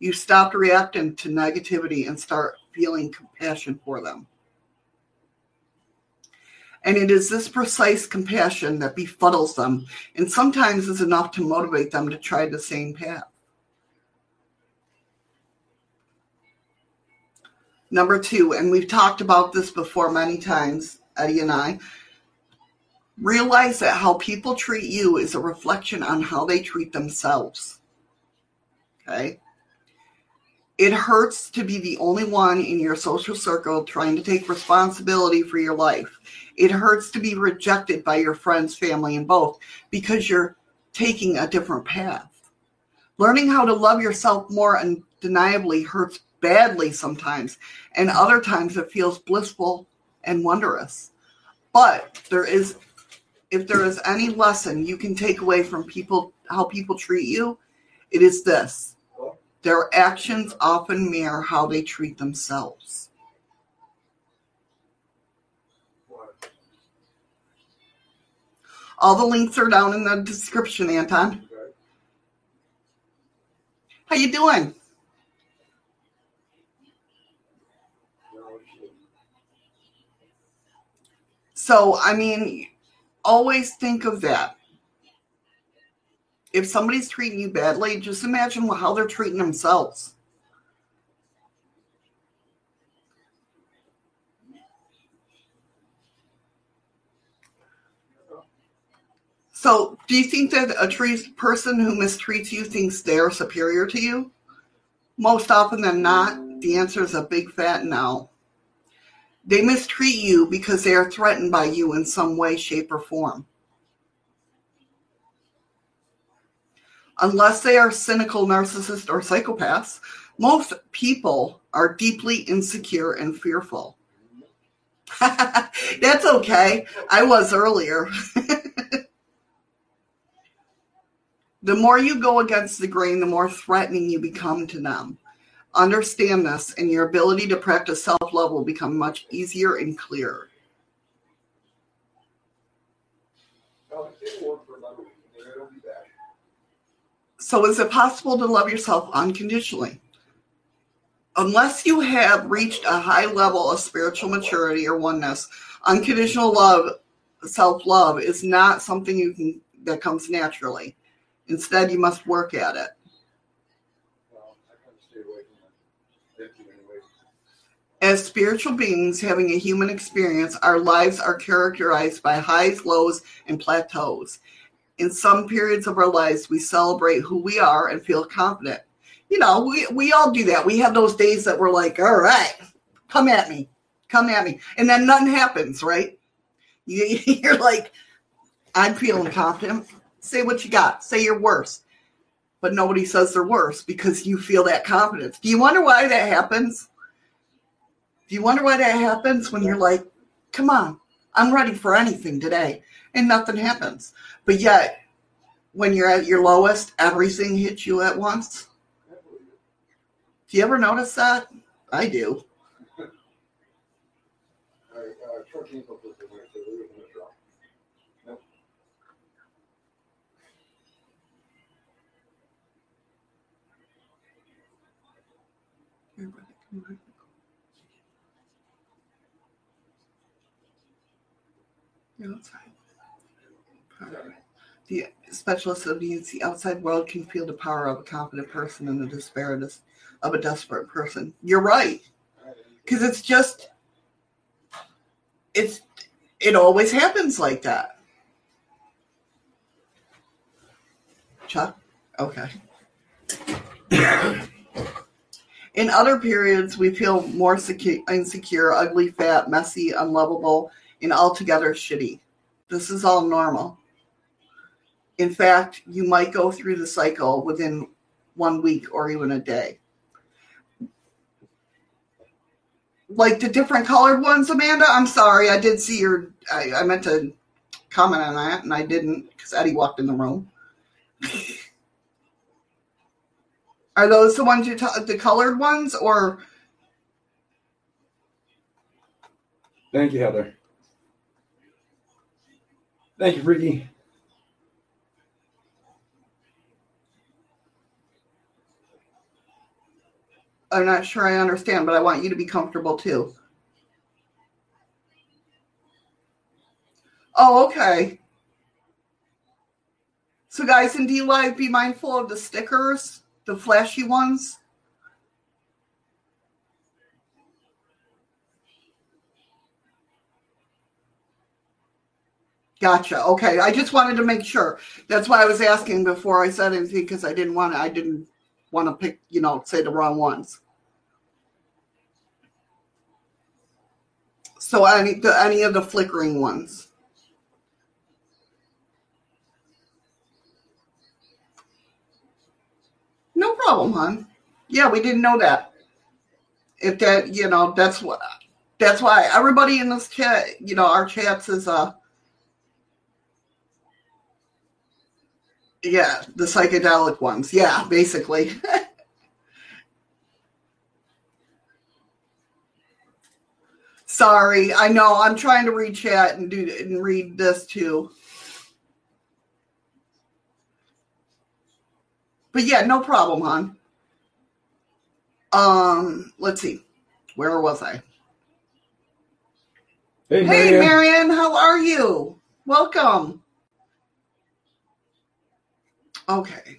you stop reacting to negativity and start feeling compassion for them. And it is this precise compassion that befuddles them and sometimes is enough to motivate them to try the same path. Number two, and we've talked about this before many times, Eddie and I, realize that how people treat you is a reflection on how they treat themselves. Okay? It hurts to be the only one in your social circle trying to take responsibility for your life. It hurts to be rejected by your friends, family, and both because you're taking a different path. Learning how to love yourself more undeniably hurts badly sometimes, and other times it feels blissful and wondrous. But there is, if there is any lesson you can take away from people, how people treat you, it is this their actions often mirror how they treat themselves. All the links are down in the description, Anton. How you doing? So, I mean, always think of that. If somebody's treating you badly, just imagine how they're treating themselves. So, do you think that a person who mistreats you thinks they're superior to you? Most often than not, the answer is a big fat no. They mistreat you because they are threatened by you in some way, shape, or form. Unless they are cynical, narcissists, or psychopaths, most people are deeply insecure and fearful. [LAUGHS] That's okay. I was earlier. [LAUGHS] the more you go against the grain, the more threatening you become to them. Understand this, and your ability to practice self love will become much easier and clearer. So, is it possible to love yourself unconditionally? Unless you have reached a high level of spiritual maturity or oneness, unconditional love, self love, is not something you can that comes naturally. Instead, you must work at it. As spiritual beings having a human experience, our lives are characterized by highs, lows, and plateaus. In some periods of our lives, we celebrate who we are and feel confident. You know, we, we all do that. We have those days that we're like, all right, come at me, come at me. And then nothing happens, right? [LAUGHS] You, you're like, I'm feeling confident. Say what you got, say you're worse. But nobody says they're worse because you feel that confidence. Do you wonder why that happens? Do you wonder why that happens when you're like, come on, I'm ready for anything today, and nothing happens? But yet, when you're at your lowest, everything hits you at once. Do you ever notice that? I do. The specialist needs the outside world can feel the power of a confident person and the despair of a desperate person. You're right. Because it's just, it's, it always happens like that. Chuck? Okay. In other periods, we feel more secure, insecure, ugly, fat, messy, unlovable, and altogether shitty. This is all normal. In fact, you might go through the cycle within one week or even a day. Like the different colored ones, Amanda. I'm sorry, I did see your. I, I meant to comment on that, and I didn't because Eddie walked in the room. [LAUGHS] Are those the ones you t- the colored ones or? Thank you, Heather. Thank you, Ricky. I'm not sure I understand, but I want you to be comfortable too. Oh, okay. So, guys in DLive, be mindful of the stickers, the flashy ones. Gotcha. Okay. I just wanted to make sure. That's why I was asking before I said anything because I didn't want to, I didn't want to pick, you know, say the wrong ones. So any the, any of the flickering ones. No problem, hon. Yeah, we didn't know that. If that, you know, that's what that's why everybody in this chat, you know, our chats is uh Yeah, the psychedelic ones. Yeah, basically. [LAUGHS] Sorry, I know I'm trying to read chat and do and read this too. But yeah, no problem, hon. Um, let's see. Where was I? Hey, Hey, Marianne. Marion, how are you? Welcome. Okay.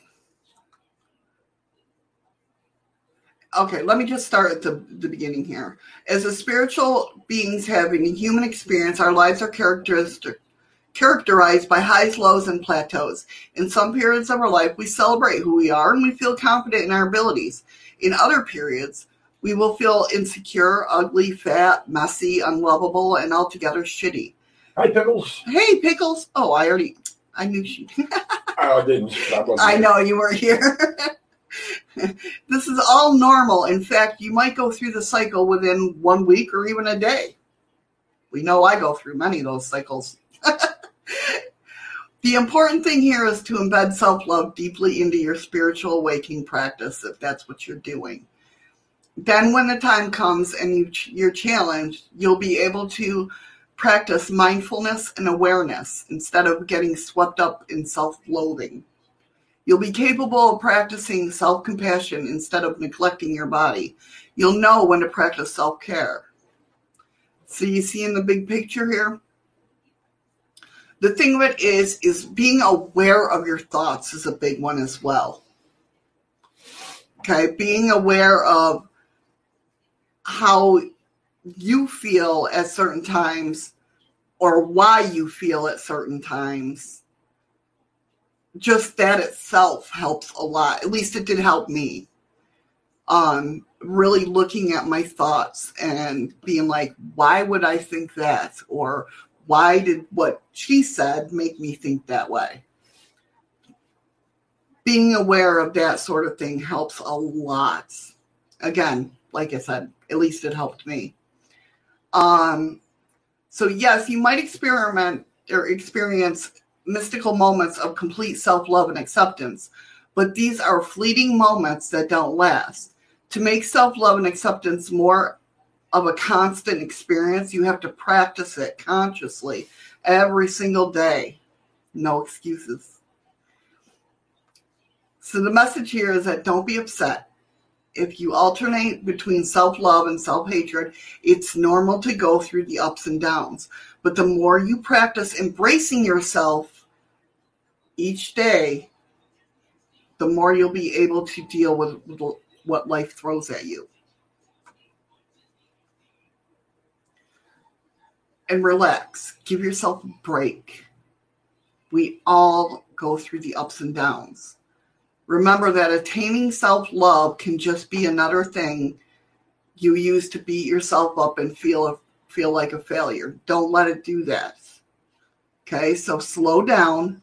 Okay, let me just start at the, the beginning here. As a spiritual beings having a human experience, our lives are characteristic, characterized by highs, lows, and plateaus. In some periods of our life, we celebrate who we are and we feel confident in our abilities. In other periods, we will feel insecure, ugly, fat, messy, unlovable, and altogether shitty. Hi, Pickles. Hey, Pickles. Oh, I already, I knew she. [LAUGHS] Oh, I didn't. Wasn't I know you were here. [LAUGHS] this is all normal. In fact, you might go through the cycle within one week or even a day. We know I go through many of those cycles. [LAUGHS] the important thing here is to embed self love deeply into your spiritual waking practice if that's what you're doing. Then, when the time comes and you, you're challenged, you'll be able to practice mindfulness and awareness instead of getting swept up in self loathing. You'll be capable of practicing self compassion instead of neglecting your body. You'll know when to practice self care. So, you see in the big picture here? The thing of it is, is being aware of your thoughts is a big one as well. Okay, being aware of how you feel at certain times or why you feel at certain times just that itself helps a lot. At least it did help me. Um really looking at my thoughts and being like why would i think that? Or why did what she said make me think that way? Being aware of that sort of thing helps a lot. Again like i said at least it helped me um, so yes, you might experiment or experience mystical moments of complete self-love and acceptance, but these are fleeting moments that don't last. To make self-love and acceptance more of a constant experience, you have to practice it consciously every single day. No excuses. So the message here is that don't be upset if you alternate between self love and self hatred, it's normal to go through the ups and downs. But the more you practice embracing yourself each day, the more you'll be able to deal with what life throws at you. And relax, give yourself a break. We all go through the ups and downs. Remember that attaining self love can just be another thing you use to beat yourself up and feel feel like a failure. Don't let it do that. Okay, so slow down,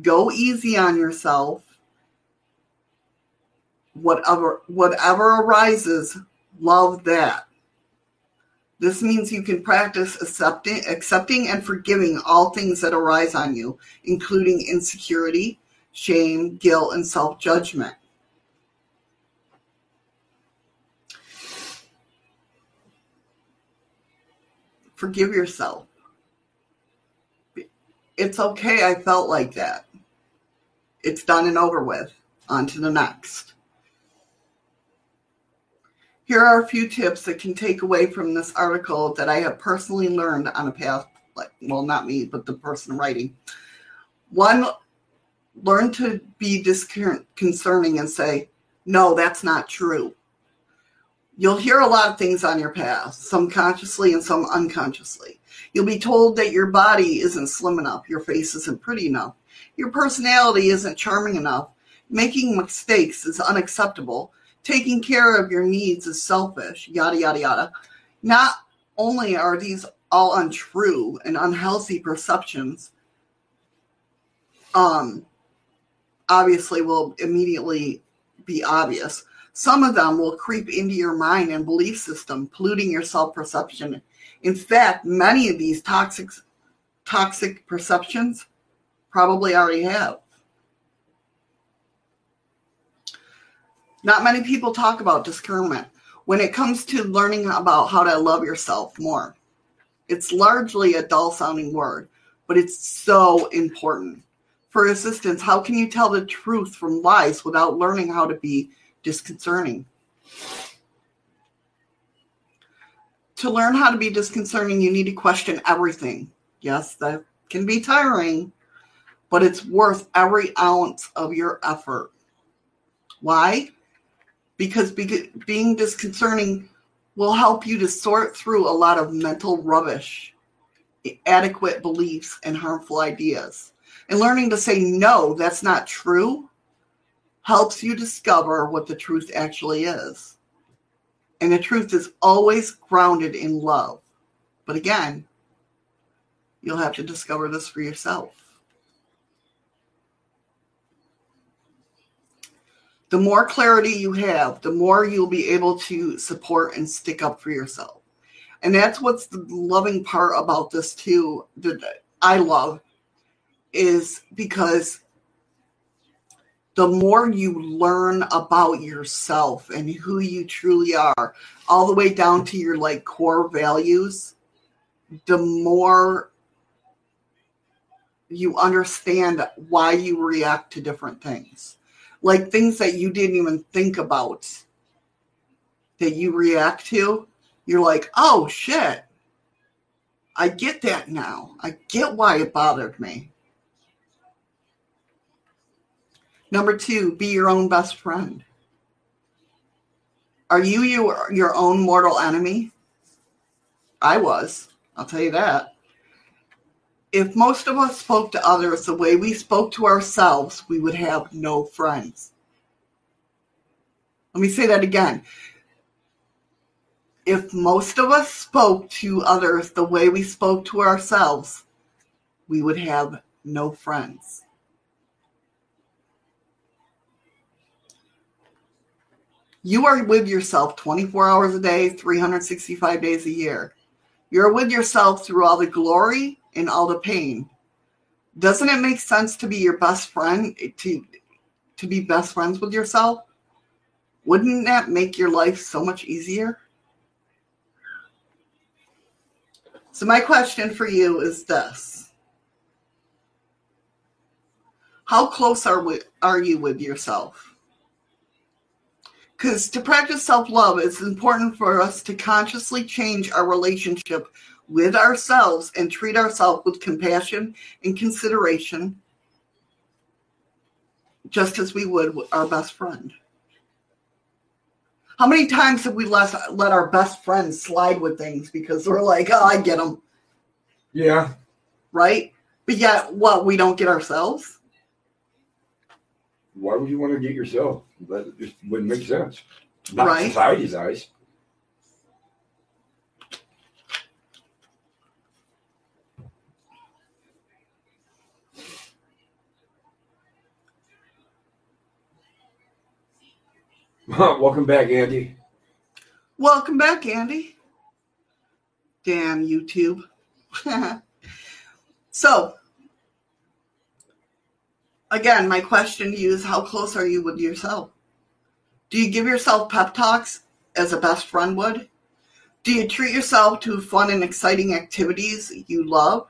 go easy on yourself. Whatever whatever arises, love that. This means you can practice accepting, accepting and forgiving all things that arise on you, including insecurity, shame, guilt, and self judgment. Forgive yourself. It's okay, I felt like that. It's done and over with. On to the next. Here are a few tips that can take away from this article that I have personally learned on a path, like well not me but the person writing one learn to be disconcerting and say no that's not true. You'll hear a lot of things on your path some consciously and some unconsciously. You'll be told that your body isn't slim enough your face isn't pretty enough your personality isn't charming enough making mistakes is unacceptable taking care of your needs is selfish yada yada yada. Not only are these all untrue and unhealthy perceptions, um, obviously will immediately be obvious. Some of them will creep into your mind and belief system, polluting your self perception. In fact, many of these toxic toxic perceptions probably already have. Not many people talk about discernment when it comes to learning about how to love yourself more. It's largely a dull sounding word, but it's so important. For assistance, how can you tell the truth from lies without learning how to be disconcerting? To learn how to be disconcerting, you need to question everything. Yes, that can be tiring, but it's worth every ounce of your effort. Why? because being disconcerting will help you to sort through a lot of mental rubbish, adequate beliefs, and harmful ideas. And learning to say, no, that's not true, helps you discover what the truth actually is. And the truth is always grounded in love. But again, you'll have to discover this for yourself. the more clarity you have, the more you'll be able to support and stick up for yourself. And that's what's the loving part about this too that I love is because the more you learn about yourself and who you truly are, all the way down to your like core values, the more you understand why you react to different things like things that you didn't even think about that you react to, you're like, oh shit, I get that now. I get why it bothered me. Number two, be your own best friend. Are you your, your own mortal enemy? I was. I'll tell you that if most of us spoke to others the way we spoke to ourselves, we would have no friends. Let me say that again. If most of us spoke to others the way we spoke to ourselves, we would have no friends. You are with yourself 24 hours a day, 365 days a year. You're with yourself through all the glory and all the pain. Doesn't it make sense to be your best friend to to be best friends with yourself? Wouldn't that make your life so much easier? So my question for you is this. How close are we, are you with yourself? Because to practice self love, it's important for us to consciously change our relationship with ourselves and treat ourselves with compassion and consideration, just as we would our best friend. How many times have we let, let our best friends slide with things because we're like, oh, I get them. Yeah. Right? But yet, what? We don't get ourselves? Why would you want to get yourself? That just wouldn't make sense. Not right. society's eyes. [LAUGHS] Welcome back, Andy. Welcome back, Andy. Damn YouTube. [LAUGHS] so, again, my question to you is how close are you with yourself? Do you give yourself pep talks as a best friend would? Do you treat yourself to fun and exciting activities you love?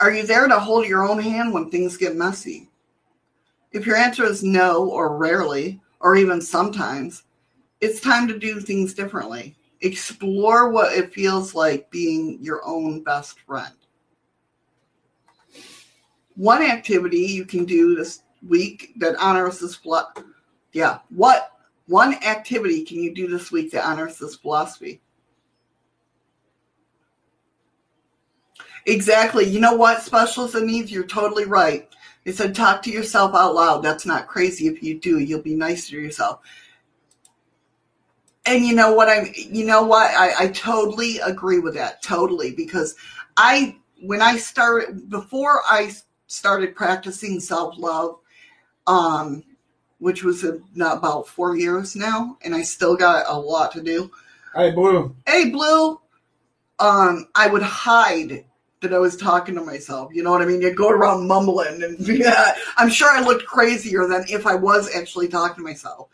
Are you there to hold your own hand when things get messy? If your answer is no or rarely, or even sometimes, it's time to do things differently. Explore what it feels like being your own best friend. One activity you can do this week that honors this philosophy. Yeah, what one activity can you do this week that honors this philosophy? Exactly. You know what, specialists and needs, you're totally right. They said talk to yourself out loud. That's not crazy. If you do, you'll be nicer to yourself. And you know what I'm you know what? I, I totally agree with that. Totally. Because I when I started before I started practicing self-love, um, which was a, about four years now, and I still got a lot to do. Hey Blue. Hey Blue. Um, I would hide that I was talking to myself. You know what I mean? You'd go around mumbling, and [LAUGHS] yeah, I'm sure I looked crazier than if I was actually talking to myself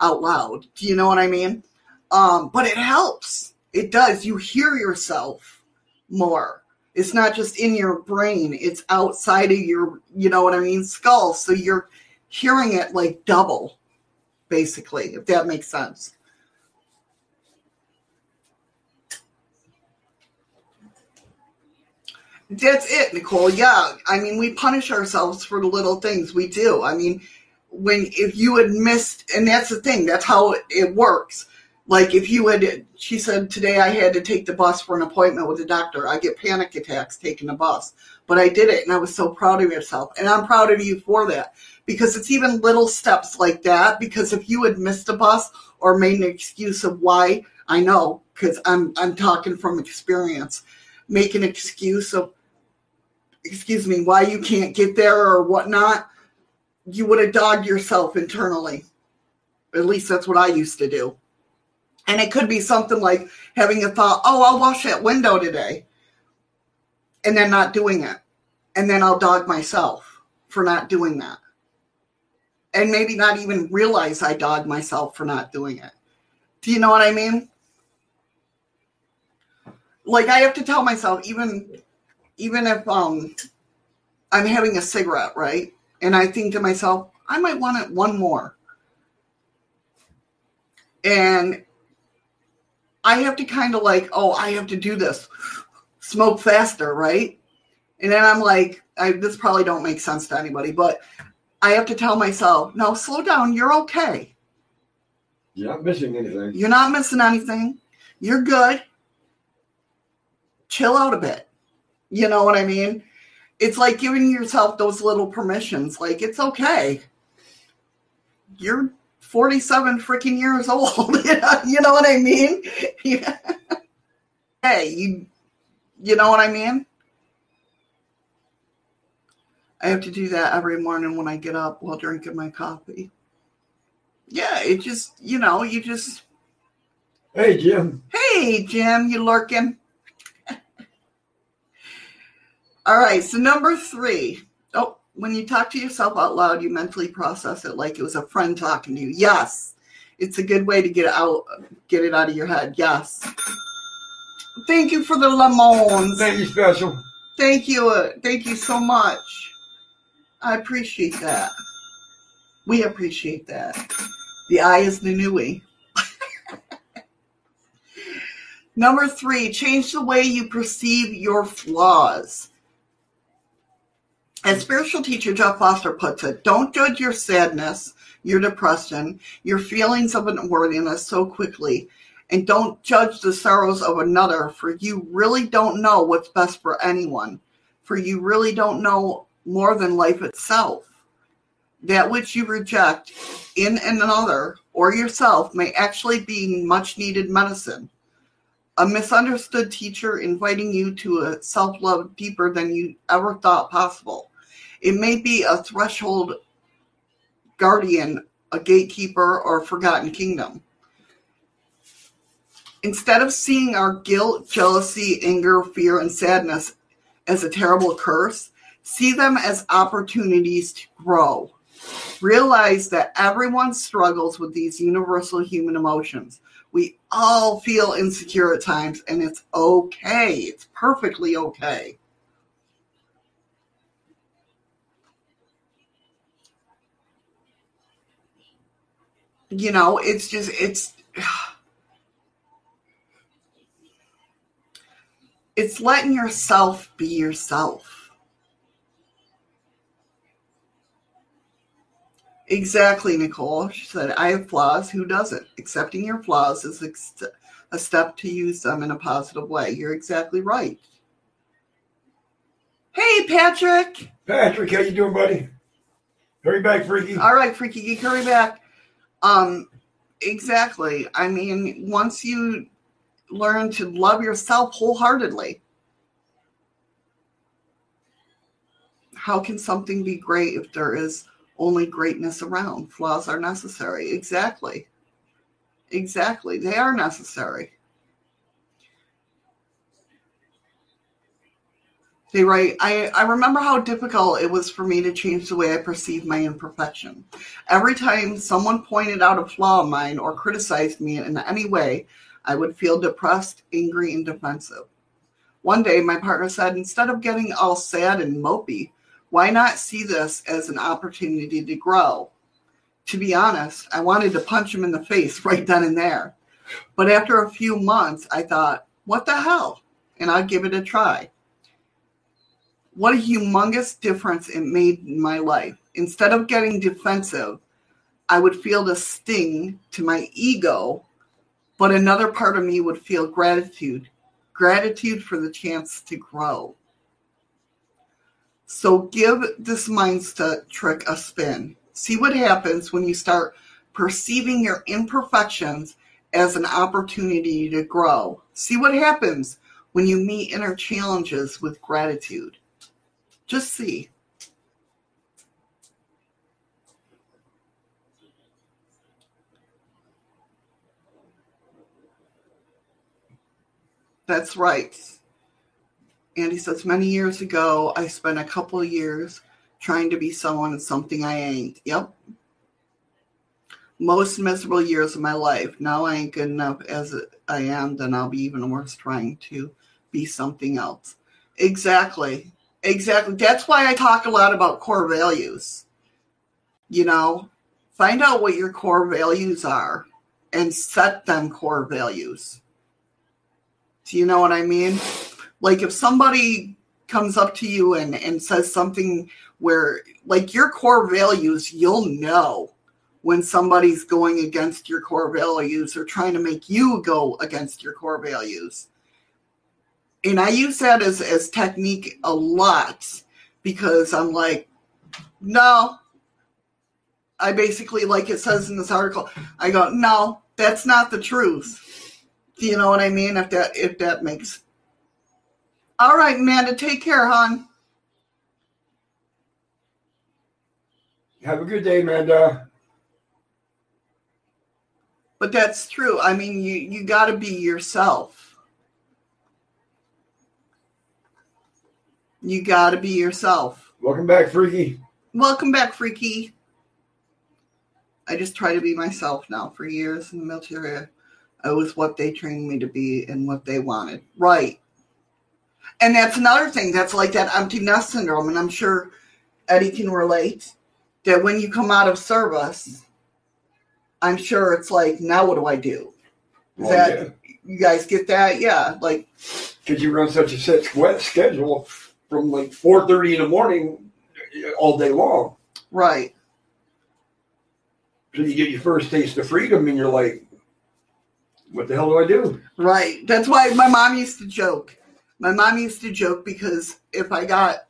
out loud. Do you know what I mean? Um, but it helps. It does. You hear yourself more. It's not just in your brain, it's outside of your, you know what I mean, skull. So you're hearing it like double, basically, if that makes sense. That's it, Nicole. Yeah. I mean, we punish ourselves for the little things we do. I mean, when if you had missed, and that's the thing, that's how it, it works like if you had she said today i had to take the bus for an appointment with a doctor. I get panic attacks taking the bus. But i did it and i was so proud of yourself and i'm proud of you for that. Because it's even little steps like that because if you had missed a bus or made an excuse of why i know because i'm i'm talking from experience make an excuse of excuse me why you can't get there or whatnot you would have dogged yourself internally. At least that's what i used to do and it could be something like having a thought, oh, I'll wash that window today, and then not doing it. And then I'll dog myself for not doing that. And maybe not even realize I dog myself for not doing it. Do you know what I mean? Like I have to tell myself, even even if um I'm having a cigarette, right? And I think to myself, I might want it one more. And I have to kind of like, oh, I have to do this, smoke faster, right? And then I'm like, I, this probably don't make sense to anybody, but I have to tell myself, no, slow down. You're okay. You're not missing anything. You're not missing anything. You're good. Chill out a bit. You know what I mean? It's like giving yourself those little permissions. Like, it's okay. You're 47 freaking years old. [LAUGHS] you know what I mean? [LAUGHS] hey, you you know what I mean? I have to do that every morning when I get up while drinking my coffee. Yeah, it just, you know, you just Hey Jim. Hey Jim, you lurking? [LAUGHS] All right, so number three. Oh, when you talk to yourself out loud, you mentally process it like it was a friend talking to you. Yes, it's a good way to get it out, get it out of your head. Yes. Thank you for the lemons. Thank you, special. Thank you. Uh, thank you so much. I appreciate that. We appreciate that. The eye is the newie. [LAUGHS] Number three, change the way you perceive your flaws. As spiritual teacher Jeff Foster puts it, don't judge your sadness, your depression, your feelings of unworthiness so quickly, and don't judge the sorrows of another, for you really don't know what's best for anyone, for you really don't know more than life itself. That which you reject in another or yourself may actually be much needed medicine. A misunderstood teacher inviting you to a self love deeper than you ever thought possible it may be a threshold guardian, a gatekeeper, or a forgotten kingdom. Instead of seeing our guilt, jealousy, anger, fear, and sadness as a terrible curse, see them as opportunities to grow. Realize that everyone struggles with these universal human emotions. We all feel insecure at times, and it's okay. It's perfectly okay. You know, it's just it's [SIGHS] It's letting yourself be yourself. Exactly, Nicole. She said, I have flaws. Who doesn't? Accepting your flaws is a step to use them in a positive way. You're exactly right. Hey, Patrick. Patrick, how you doing, buddy? Hurry back, Freaky. All right, Freaky Geek, hurry back. Um, exactly. I mean, once you learn to love yourself wholeheartedly, how can something be great if there is only greatness around? Flaws are necessary. Exactly. Exactly. They are necessary. They write, I, I remember how difficult it was for me to change the way I perceived my imperfection. Every time someone pointed out a flaw of mine or criticized me in any way, I would feel depressed, angry, and defensive. One day, my partner said, instead of getting all sad and mopey, why not see this as an opportunity to grow? To be honest, I wanted to punch him in the face [LAUGHS] right then and there. But after a few months, I thought, what the hell? And I'd give it a try what a humongous difference it made in my life. Instead of getting defensive, I would feel the sting to my ego, but another part of me would feel gratitude gratitude for the chance to grow. So give this mindset trick a spin. See what happens when you start perceiving your imperfections as an opportunity to grow. See what happens when you meet inner challenges with gratitude. Just see. That's right. Andy says, many years ago, I spent a couple of years trying to be someone and something I ain't. Yep. Most miserable years of my life. Now I ain't good enough as I am, then I'll be even worse trying to be something else. Exactly. Exactly. That's why I talk a lot about core values. You know, find out what your core values are and set them core values. Do you know what I mean? Like if somebody comes up to you and, and says something where, like your core values, you'll know when somebody's going against your core values or trying to make you go against your core values and I use that as as technique a lot because I'm like, no. I basically, like it says in this article, I go, no, that's not the truth. Do you know what I mean? If that if that makes. All right, Amanda, take care, hon. Have a good day, Amanda. But that's true. I mean, you you got to be yourself You got to be yourself. Welcome back, Freaky. Welcome back, Freaky. I just try to be myself now. For years in the military, I was what they trained me to be and what they wanted. Right. And that's another thing. That's like that empty nest syndrome. And I'm sure Eddie can relate that when you come out of service, I'm sure it's like, now what do I do? Is oh, that yeah. you guys get that? Yeah. Like, because you run such a set wet schedule from like 4.30 in the morning all day long. Right. So you get your first taste of freedom and you're like, what the hell do I do? Right. That's why my mom used to joke. My mom used to joke because if I got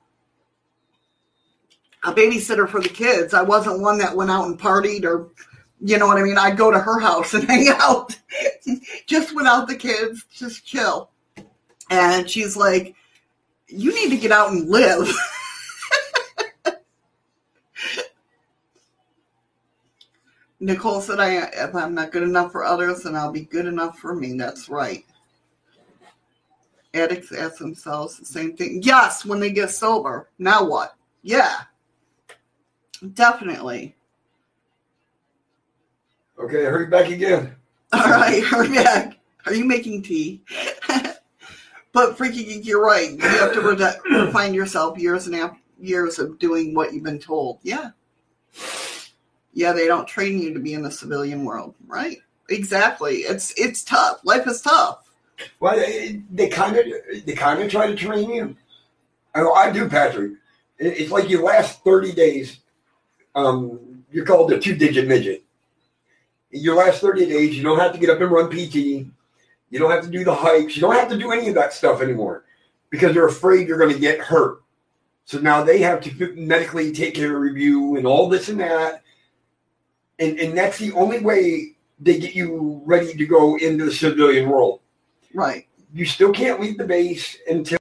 a babysitter for the kids, I wasn't one that went out and partied or, you know what I mean? I'd go to her house and [LAUGHS] hang out just without the kids, just chill. And she's like, you need to get out and live. Nicole said, "I if I'm not good enough for others, then I'll be good enough for me." That's right. Addicts ask themselves the same thing. Yes, when they get sober. Now what? Yeah, definitely. Okay, hurry back again. All right, hurry back. Are you making tea? But Freaky Geek, you're right. You have to refine [COUGHS] yourself years and years of doing what you've been told. Yeah. Yeah, they don't train you to be in the civilian world, right? Exactly. It's it's tough. Life is tough. Well, they- they kind of they kind of try to train you. I, I do, Patrick. It- It's like your last thirty days. Um, you're called a two-digit midget. Your last thirty days, you don't have to get up and run PT. You don't have to do the hikes. You don't have to do any of that stuff anymore because they're afraid you're going to get hurt. So now they have to medically take care of you and all this and that. And, and that's the only way they get you ready to go into the civilian world Right. you still can't leave the base until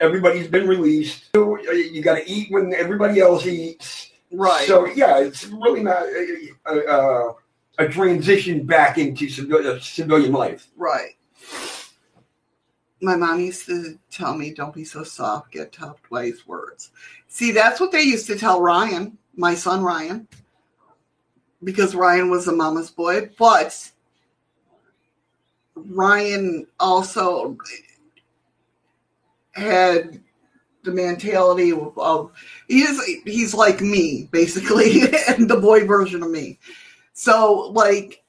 everybody's been released. So uh, you got to eat when everybody else eats. Right. So yeah, it's really not a, a, a, transition back into civilian, civilian life. Right. My mom used to tell me, don't be so soft, get tough, wise words. See, that's what they used to tell Ryan, my son Ryan, because Ryan was a mama's boy. But Ryan also had the mentality of, of he's he's like me, basically, [LAUGHS] and the boy version of me. So like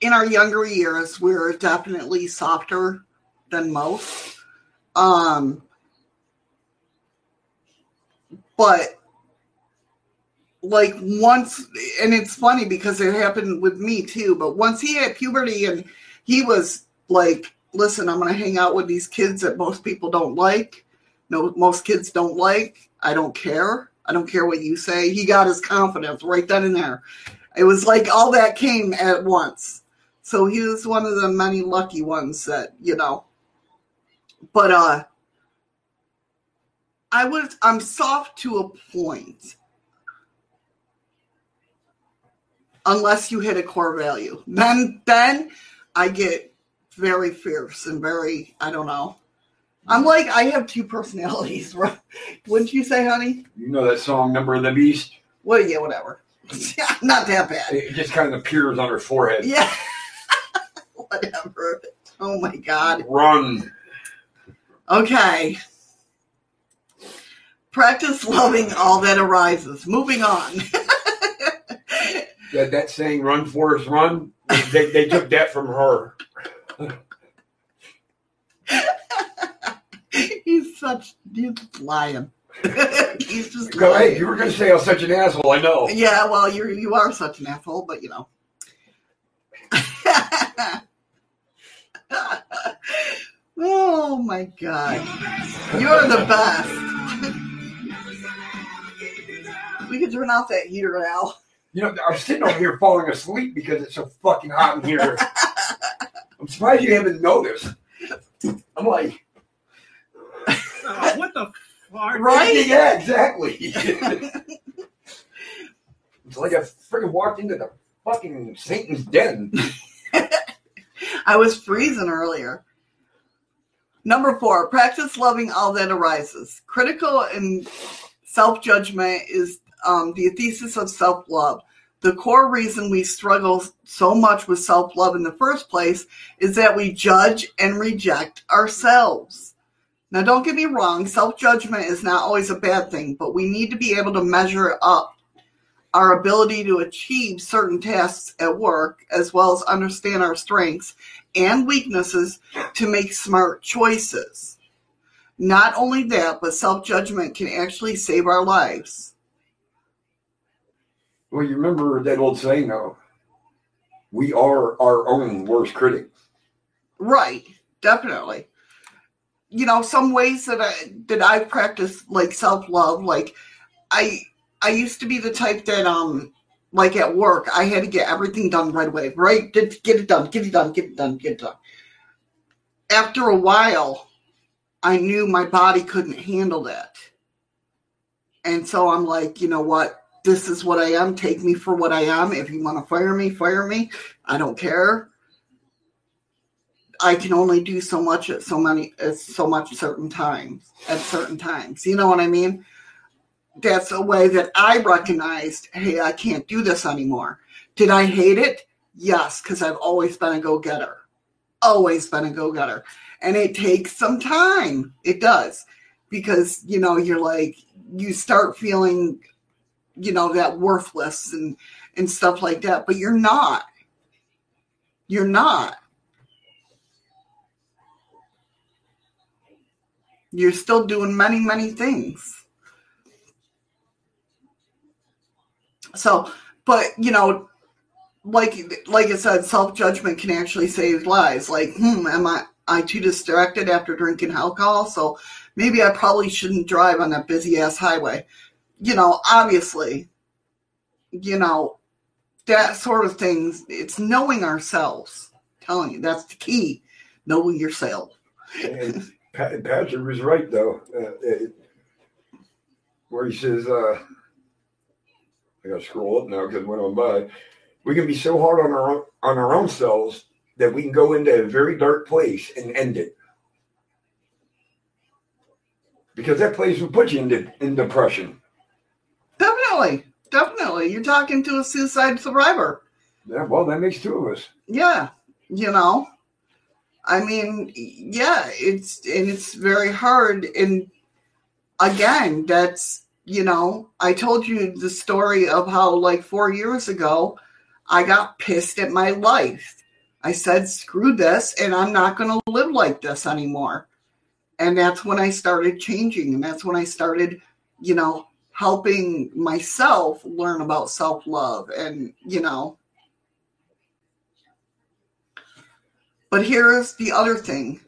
in our younger years, we're definitely softer than most. Um, but like once, and it's funny because it happened with me too. But once he had puberty and he was like, "Listen, I'm going to hang out with these kids that most people don't like. No, most kids don't like. I don't care. I don't care what you say." He got his confidence right then and there. It was like all that came at once. So he was one of the many lucky ones that, you know. But uh I was I'm soft to a point. Unless you hit a core value. Then then I get very fierce and very I don't know. I'm like I have two personalities, [LAUGHS] right? Wouldn't you say, honey? You know that song "Number of the Beast"? Well, yeah, whatever. [LAUGHS] Yeah, not that bad. It just kind of appears on her forehead. Yeah. [LAUGHS] Whatever. Oh my God. Run. Okay. Practice loving all that arises. Moving on. That, that saying "Run, Forrest, Run." They, they took that from her. [LAUGHS] he's such he's lying. [LAUGHS] he's just Go lying. You were going to say I was such an asshole. I know. Yeah, well, you're you are such an asshole, but you know. [LAUGHS] oh my god, you're the best. we could turn off that heater now. You know, I'm sitting over here falling asleep because it's so fucking hot in here. I'm surprised you haven't noticed. I'm like, Oh, what the fuck? Right? Yeah, exactly. it's like I freaking walked into the fucking Satan's den. [LAUGHS] I was freezing earlier. Number four, practice loving all that arises. Critical and self judgment is um, the thesis of self love. The core reason we struggle so much with self love in the first place is that we judge and reject ourselves. Now, don't get me wrong, self judgment is not always a bad thing, but we need to be able to measure up our ability to achieve certain tasks at work, as well as understand our strengths and weaknesses to make smart choices. Not only that, but self judgment can actually save our lives. Well, you remember that old saying, though? We are our own worst critic. Right, definitely. You know, some ways that I that I practice like self love, like I I used to be the type that um like at work I had to get everything done right away, right? Get it done, get it done, get it done, get it done. After a while, I knew my body couldn't handle that. And so I'm like, you know what? This is what I am. Take me for what I am. If you want to fire me, fire me. I don't care. I can only do so much at so many at so much certain times at certain times. You know what I mean? That's a way that I recognized, hey, I can't do this anymore. Did I hate it? Yes, because I've always been a go-getter. Always been a go-getter. And it takes some time. It does. Because, you know, you're like you start feeling, you know, that worthless and and stuff like that, but you're not You're not. You're still doing many, many things. So, but you know, like like I said, self judgment can actually save lives. Like, hmm, am I I too distracted after drinking alcohol? So maybe I probably shouldn't drive on that busy ass highway. You know, obviously, you know, that sort of things. It's knowing ourselves. I'm telling you, that's the key. Knowing yourself. Patrick was right though, uh, it, where he says, uh, "I got to scroll up now because it went on by." We can be so hard on our own, on our own selves that we can go into a very dark place and end it, because that place will put you in, in depression. Definitely, definitely. You're talking to a suicide survivor. Yeah, well, that makes two of us. Yeah, you know. I mean, yeah, it's and it's very hard. And again, that's you know, I told you the story of how like four years ago, I got pissed at my life. I said, "Screw this," and I'm not going to live like this anymore. And that's when I started changing, and that's when I started, you know, helping myself learn about self love, and you know, But here's the other thing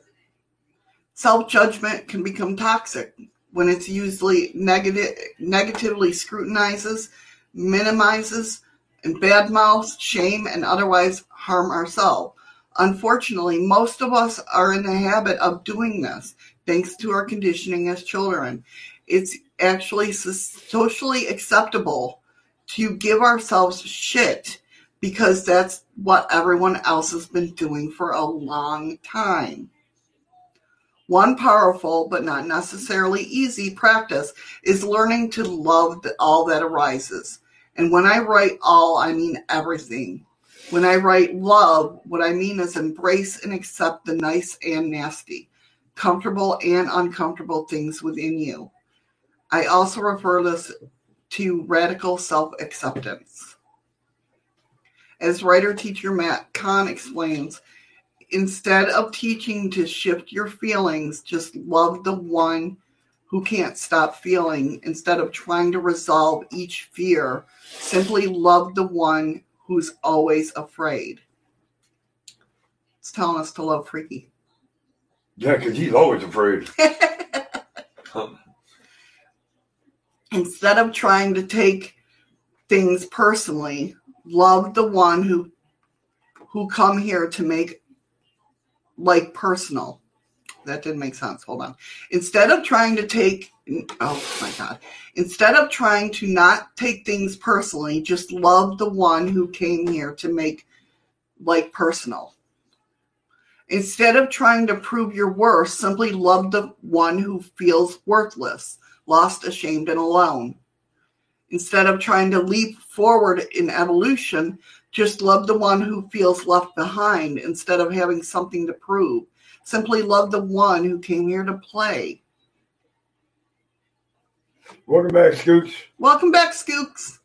self judgment can become toxic when it's usually negative, negatively scrutinizes, minimizes, and badmouths, shame, and otherwise harm ourselves. Unfortunately, most of us are in the habit of doing this thanks to our conditioning as children. It's actually socially acceptable to give ourselves shit because that's what everyone else has been doing for a long time. One powerful but not necessarily easy practice is learning to love all that arises. And when I write all, I mean everything. When I write love, what I mean is embrace and accept the nice and nasty, comfortable and uncomfortable things within you. I also refer this to radical self acceptance. As writer teacher Matt Kahn explains, instead of teaching to shift your feelings, just love the one who can't stop feeling. Instead of trying to resolve each fear, simply love the one who's always afraid. It's telling us to love Freaky. Yeah, because he's always afraid. [LAUGHS] Instead of trying to take things personally, love the one who who come here to make like personal. That didn't make sense. Hold on. Instead of trying to take oh my god. Instead of trying to not take things personally, just love the one who came here to make like personal. Instead of trying to prove your worth, simply love the one who feels worthless, lost, ashamed, and alone. Instead of trying to leap forward in evolution, just love the one who feels left behind instead of having something to prove. Simply love the one who came here to play. Welcome back, Scoots. Welcome back, Scoots.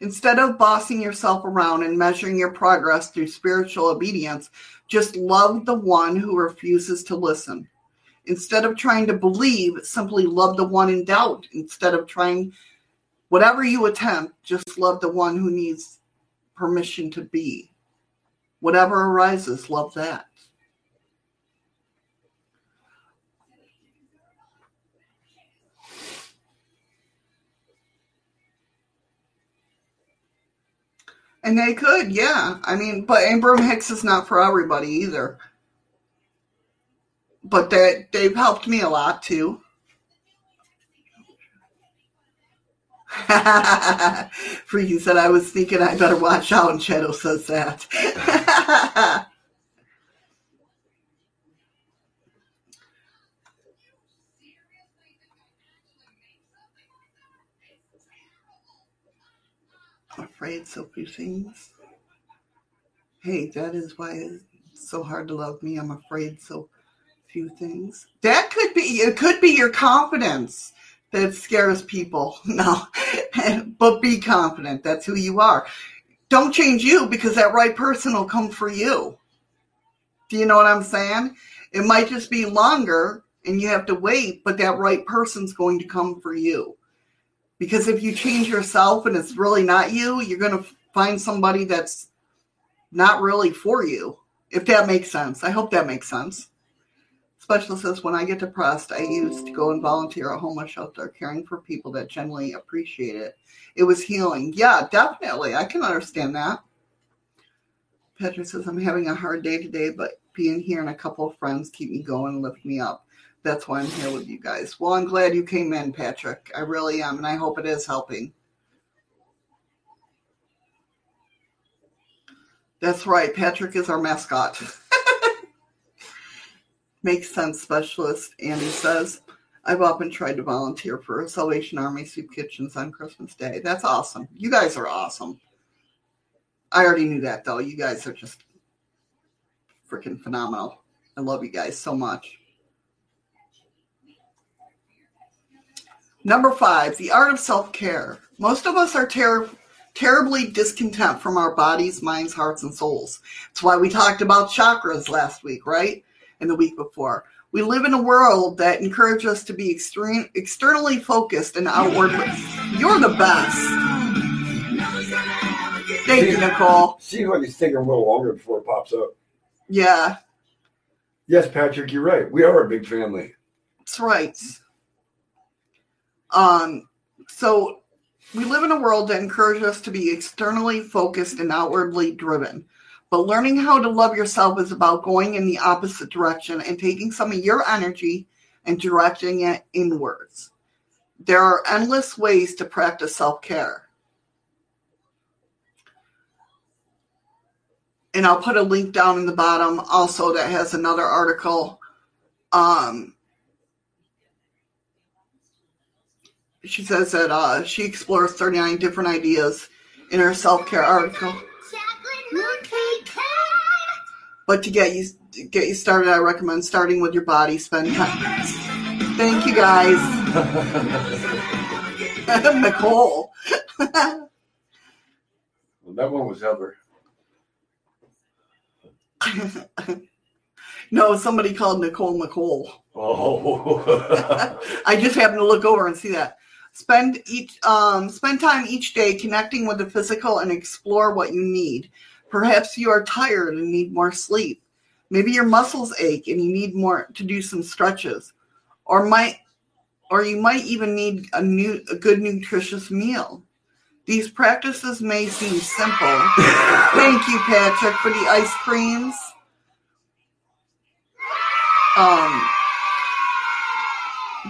Instead of bossing yourself around and measuring your progress through spiritual obedience, just love the one who refuses to listen. Instead of trying to believe, simply love the one in doubt instead of trying Whatever you attempt, just love the one who needs permission to be. Whatever arises, love that. And they could, yeah. I mean, but Abraham Hicks is not for everybody either. But they they've helped me a lot too. [LAUGHS] Freaky said I was thinking I better watch out, and Shadow says that. I'm [LAUGHS] afraid so few things. Hey, that is why it's so hard to love me. I'm afraid so few things. That could be it could be your confidence that scares people. [LAUGHS] No, but be confident. That's who you are. don't change you because that right person will come for you. Do you know what I'm saying? It might just be longer and you have to wait, but that right person's going to come for you. Because if you change yourself and it's really not you, you're going to find somebody that's not really for you. If that makes sense. I hope that makes sense. Specialist says, when I get depressed, I used to go and volunteer at homeless shelter, caring for people that generally appreciate it. It was healing. Yeah, definitely. I can understand that. Patrick says, I'm having a hard day today, but being here and a couple of friends keep me going and lift me up. That's why I'm here with you guys. Well, I'm glad you came in, Patrick. I really am, and I hope it is helping. That's right. Patrick is our mascot. Makes sense, specialist. Andy says, I've often tried to volunteer for Salvation Army soup kitchens on Christmas Day. That's awesome. You guys are awesome. I already knew that, though. You guys are just freaking phenomenal. I love you guys so much. Number five, the art of self care. Most of us are ter- terribly discontent from our bodies, minds, hearts, and souls. That's why we talked about chakras last week, right? And the week before. We live in a world that encourages us to be extreme, externally focused and outwardly. You're the best. Thank you, Nicole. Seems like it's taking a little longer before it pops up. Yeah, Yes, Patrick, you're right. We are a big family. that's right. Um, so we live in a world that encourages us to be externally focused and outwardly driven. But learning how to love yourself is about going in the opposite direction and taking some of your energy and directing it inwards. There are endless ways to practice self care. And I'll put a link down in the bottom also that has another article. Um, she says that uh, she explores 39 different ideas in her self care article. But to get you get you started, I recommend starting with your body. Spend time. Thank you guys, [LAUGHS] Nicole. Well, that one was Heather. [LAUGHS] no, somebody called Nicole Nicole. Oh. [LAUGHS] I just happened to look over and see that. Spend each um, spend time each day connecting with the physical and explore what you need. Perhaps you are tired and need more sleep. Maybe your muscles ache and you need more to do some stretches, or might or you might even need a new a good nutritious meal. These practices may seem simple. Thank you, Patrick, for the ice creams. Um,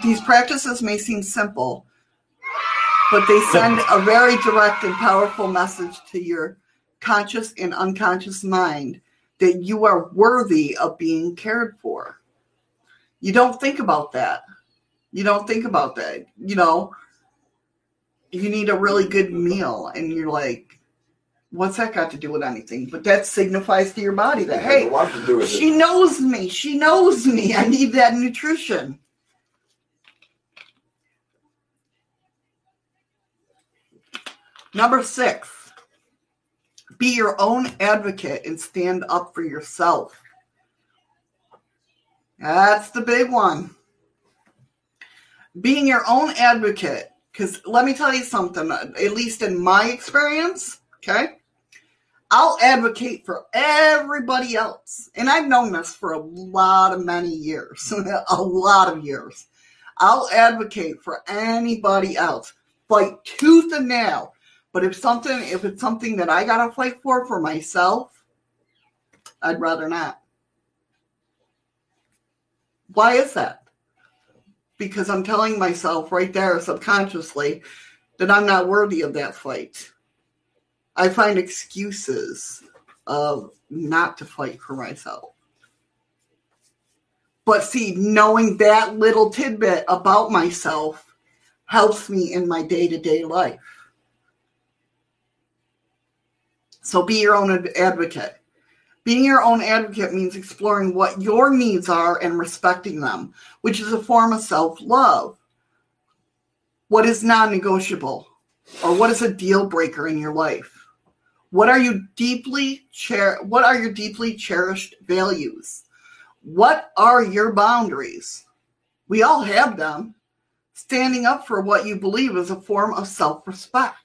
these practices may seem simple, but they send a very direct and powerful message to your conscious and unconscious mind that you are worthy of being cared for. You don't think about that. You don't think about that. You know, you need a really good meal, and you're like, what's that got to do with anything? But that signifies to your body that, hey, a lot to do with she it. knows me. She knows me. I need that nutrition. Number six, be your own advocate and stand up for yourself. That's the big one. Being your own advocate, because let me tell you something, at least in my experience, okay? I'll advocate for everybody else. And I've known this for a lot of many years, [LAUGHS] a lot of years. I'll advocate for anybody else, fight tooth and nail. But if something, if it's something that I gotta fight for for myself, I'd rather not. Why is that? Because I'm telling myself right there subconsciously that I'm not worthy of that fight. I find excuses of not to fight for myself. But see, knowing that little tidbit about myself helps me in my day to day life. So be your own advocate. Being your own advocate means exploring what your needs are and respecting them, which is a form of self love. What is non negotiable? Or what is a deal breaker in your life? What are you deeply cher- what are your deeply cherished values? What are your boundaries? We all have them. Standing up for what you believe is a form of self-respect.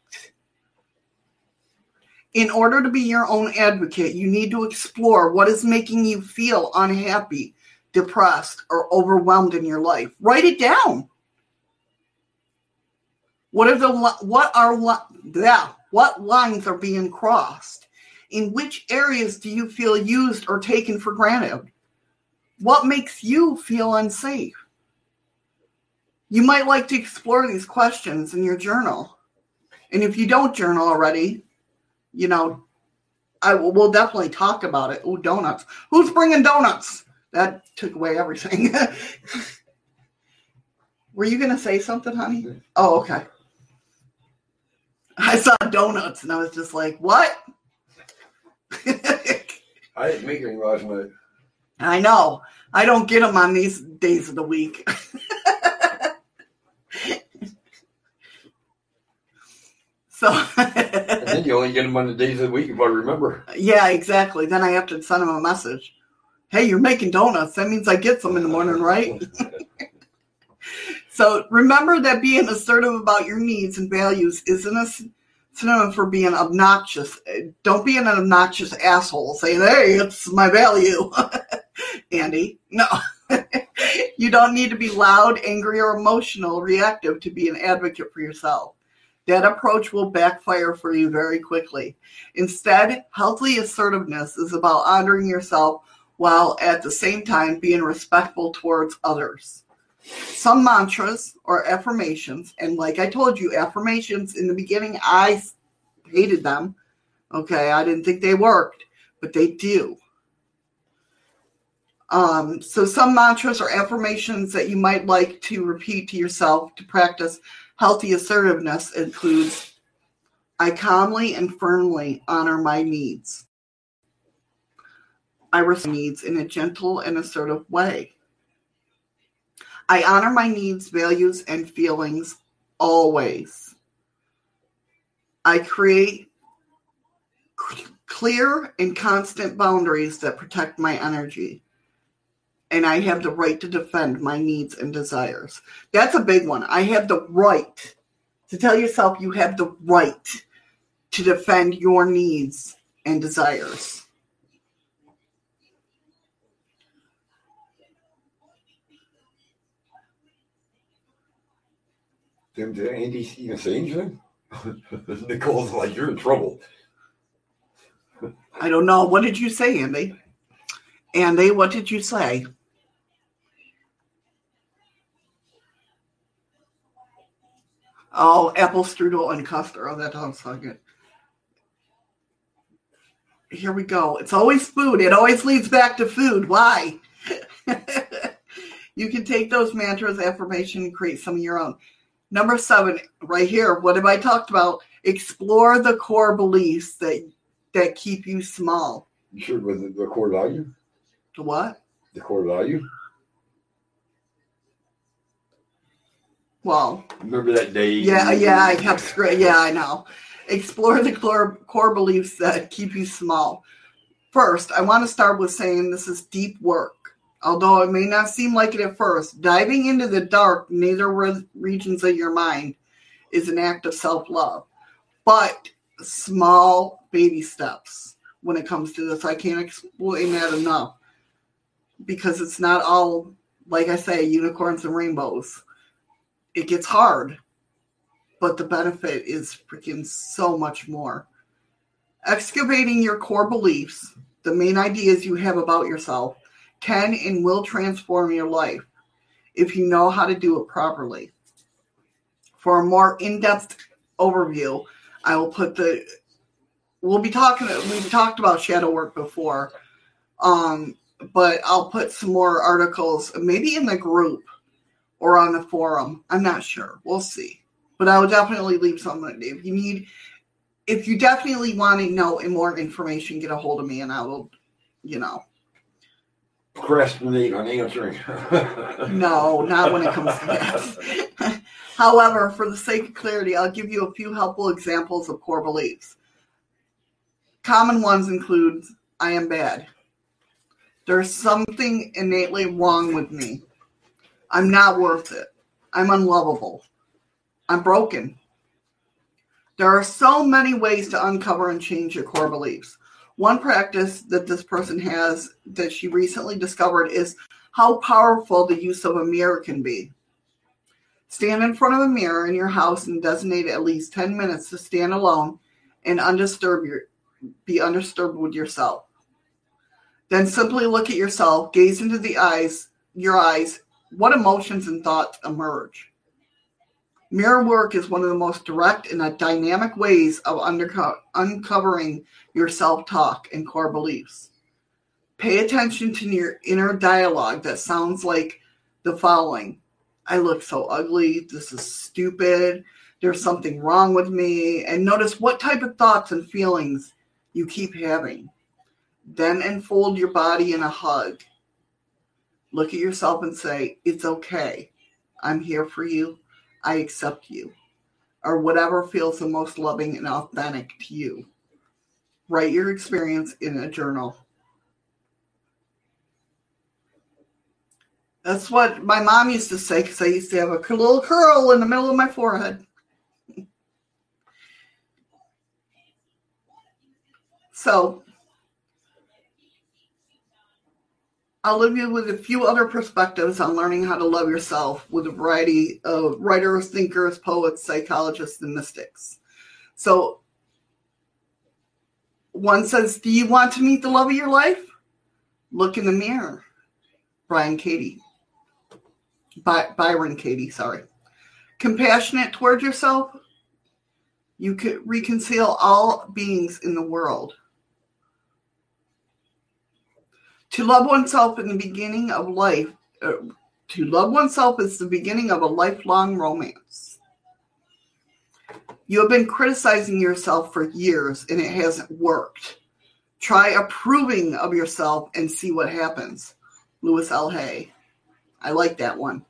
In order to be your own advocate, you need to explore what is making you feel unhappy, depressed, or overwhelmed in your life. Write it down. What are the what are yeah, what lines are being crossed? In which areas do you feel used or taken for granted? What makes you feel unsafe? You might like to explore these questions in your journal. And if you don't journal already, you know, I will we'll definitely talk about it. Oh, donuts. Who's bringing donuts? That took away everything. [LAUGHS] Were you going to say something, honey? Oh, okay. I saw donuts and I was just like, what? [LAUGHS] I didn't make any last night. I know. I don't get them on these days of the week. [LAUGHS] so. and then you only get them on the days of the week if I remember. Yeah, exactly. Then I have to send them a message. Hey, you're making donuts. That means I get some in the morning, [LAUGHS] right? So remember that being assertive about your needs and values isn't a synonym for being obnoxious. Don't be an obnoxious asshole saying, hey, it's my value. [LAUGHS] Andy, no. [LAUGHS] you don't need to be loud, angry, or emotional, reactive to be an advocate for yourself. That approach will backfire for you very quickly. Instead, healthy assertiveness is about honoring yourself while at the same time being respectful towards others some mantras or affirmations. And like I told you, affirmations in the beginning, I hated them. Okay, I didn't think they worked, but they do. Um, so, some mantras or affirmations that you might like to repeat to yourself to practice healthy assertiveness includes I calmly and firmly honor my needs. I respect needs in a gentle and assertive way. I honor my needs, values, and feelings always. I create clear and constant boundaries that protect my energy. And I have the right to defend my needs and desires. That's a big one. I have the right to tell yourself you have the right to defend your needs and desires. Did Andy even say anything? [LAUGHS] Nicole's like, you're in trouble. I don't know. What did you say, Andy? Andy, what did you say? Oh, apple strudel and custard. Oh, that sounds so good. Here we go. It's always food. It always leads back to food. Why? [LAUGHS] you can take those mantras, affirmation, and create some of your own. Number seven, right here. What have I talked about? Explore the core beliefs that that keep you small. You sure with the, the core value? The what? The core value. Well, remember that day? Yeah, yeah, I kept screwing. Yeah, I know. Explore the core, core beliefs that keep you small. First, I want to start with saying this is deep work. Although it may not seem like it at first, diving into the dark nether regions of your mind is an act of self love. But small baby steps when it comes to this. I can't explain that enough because it's not all, like I say, unicorns and rainbows. It gets hard, but the benefit is freaking so much more. Excavating your core beliefs, the main ideas you have about yourself, can and will transform your life if you know how to do it properly. For a more in-depth overview, I will put the we'll be talking we've talked about shadow work before. Um, but I'll put some more articles maybe in the group or on the forum. I'm not sure. We'll see. But I will definitely leave something if you need if you definitely want to know more information, get a hold of me and I will, you know, procrastinate on answering. [LAUGHS] no, not when it comes to that. [LAUGHS] However, for the sake of clarity, I'll give you a few helpful examples of core beliefs. Common ones include I am bad. There's something innately wrong with me. I'm not worth it. I'm unlovable. I'm broken. There are so many ways to uncover and change your core beliefs. One practice that this person has that she recently discovered is how powerful the use of a mirror can be. Stand in front of a mirror in your house and designate at least 10 minutes to stand alone and undisturbed your, be undisturbed with yourself. Then simply look at yourself, gaze into the eyes, your eyes, what emotions and thoughts emerge. Mirror work is one of the most direct and dynamic ways of underco- uncovering your self talk and core beliefs. Pay attention to your inner dialogue that sounds like the following I look so ugly. This is stupid. There's something wrong with me. And notice what type of thoughts and feelings you keep having. Then enfold your body in a hug. Look at yourself and say, It's okay. I'm here for you. I accept you. Or whatever feels the most loving and authentic to you. Write your experience in a journal. That's what my mom used to say because I used to have a little curl in the middle of my forehead. [LAUGHS] So I'll leave you with a few other perspectives on learning how to love yourself with a variety of writers, thinkers, poets, psychologists, and mystics. So, one says, Do you want to meet the love of your life? Look in the mirror. Brian Katie. By, Byron Katie, sorry. Compassionate toward yourself? You could reconcile all beings in the world. To love oneself in the beginning of life, uh, to love oneself is the beginning of a lifelong romance. You have been criticizing yourself for years and it hasn't worked. Try approving of yourself and see what happens. Louis L. Hay. I like that one.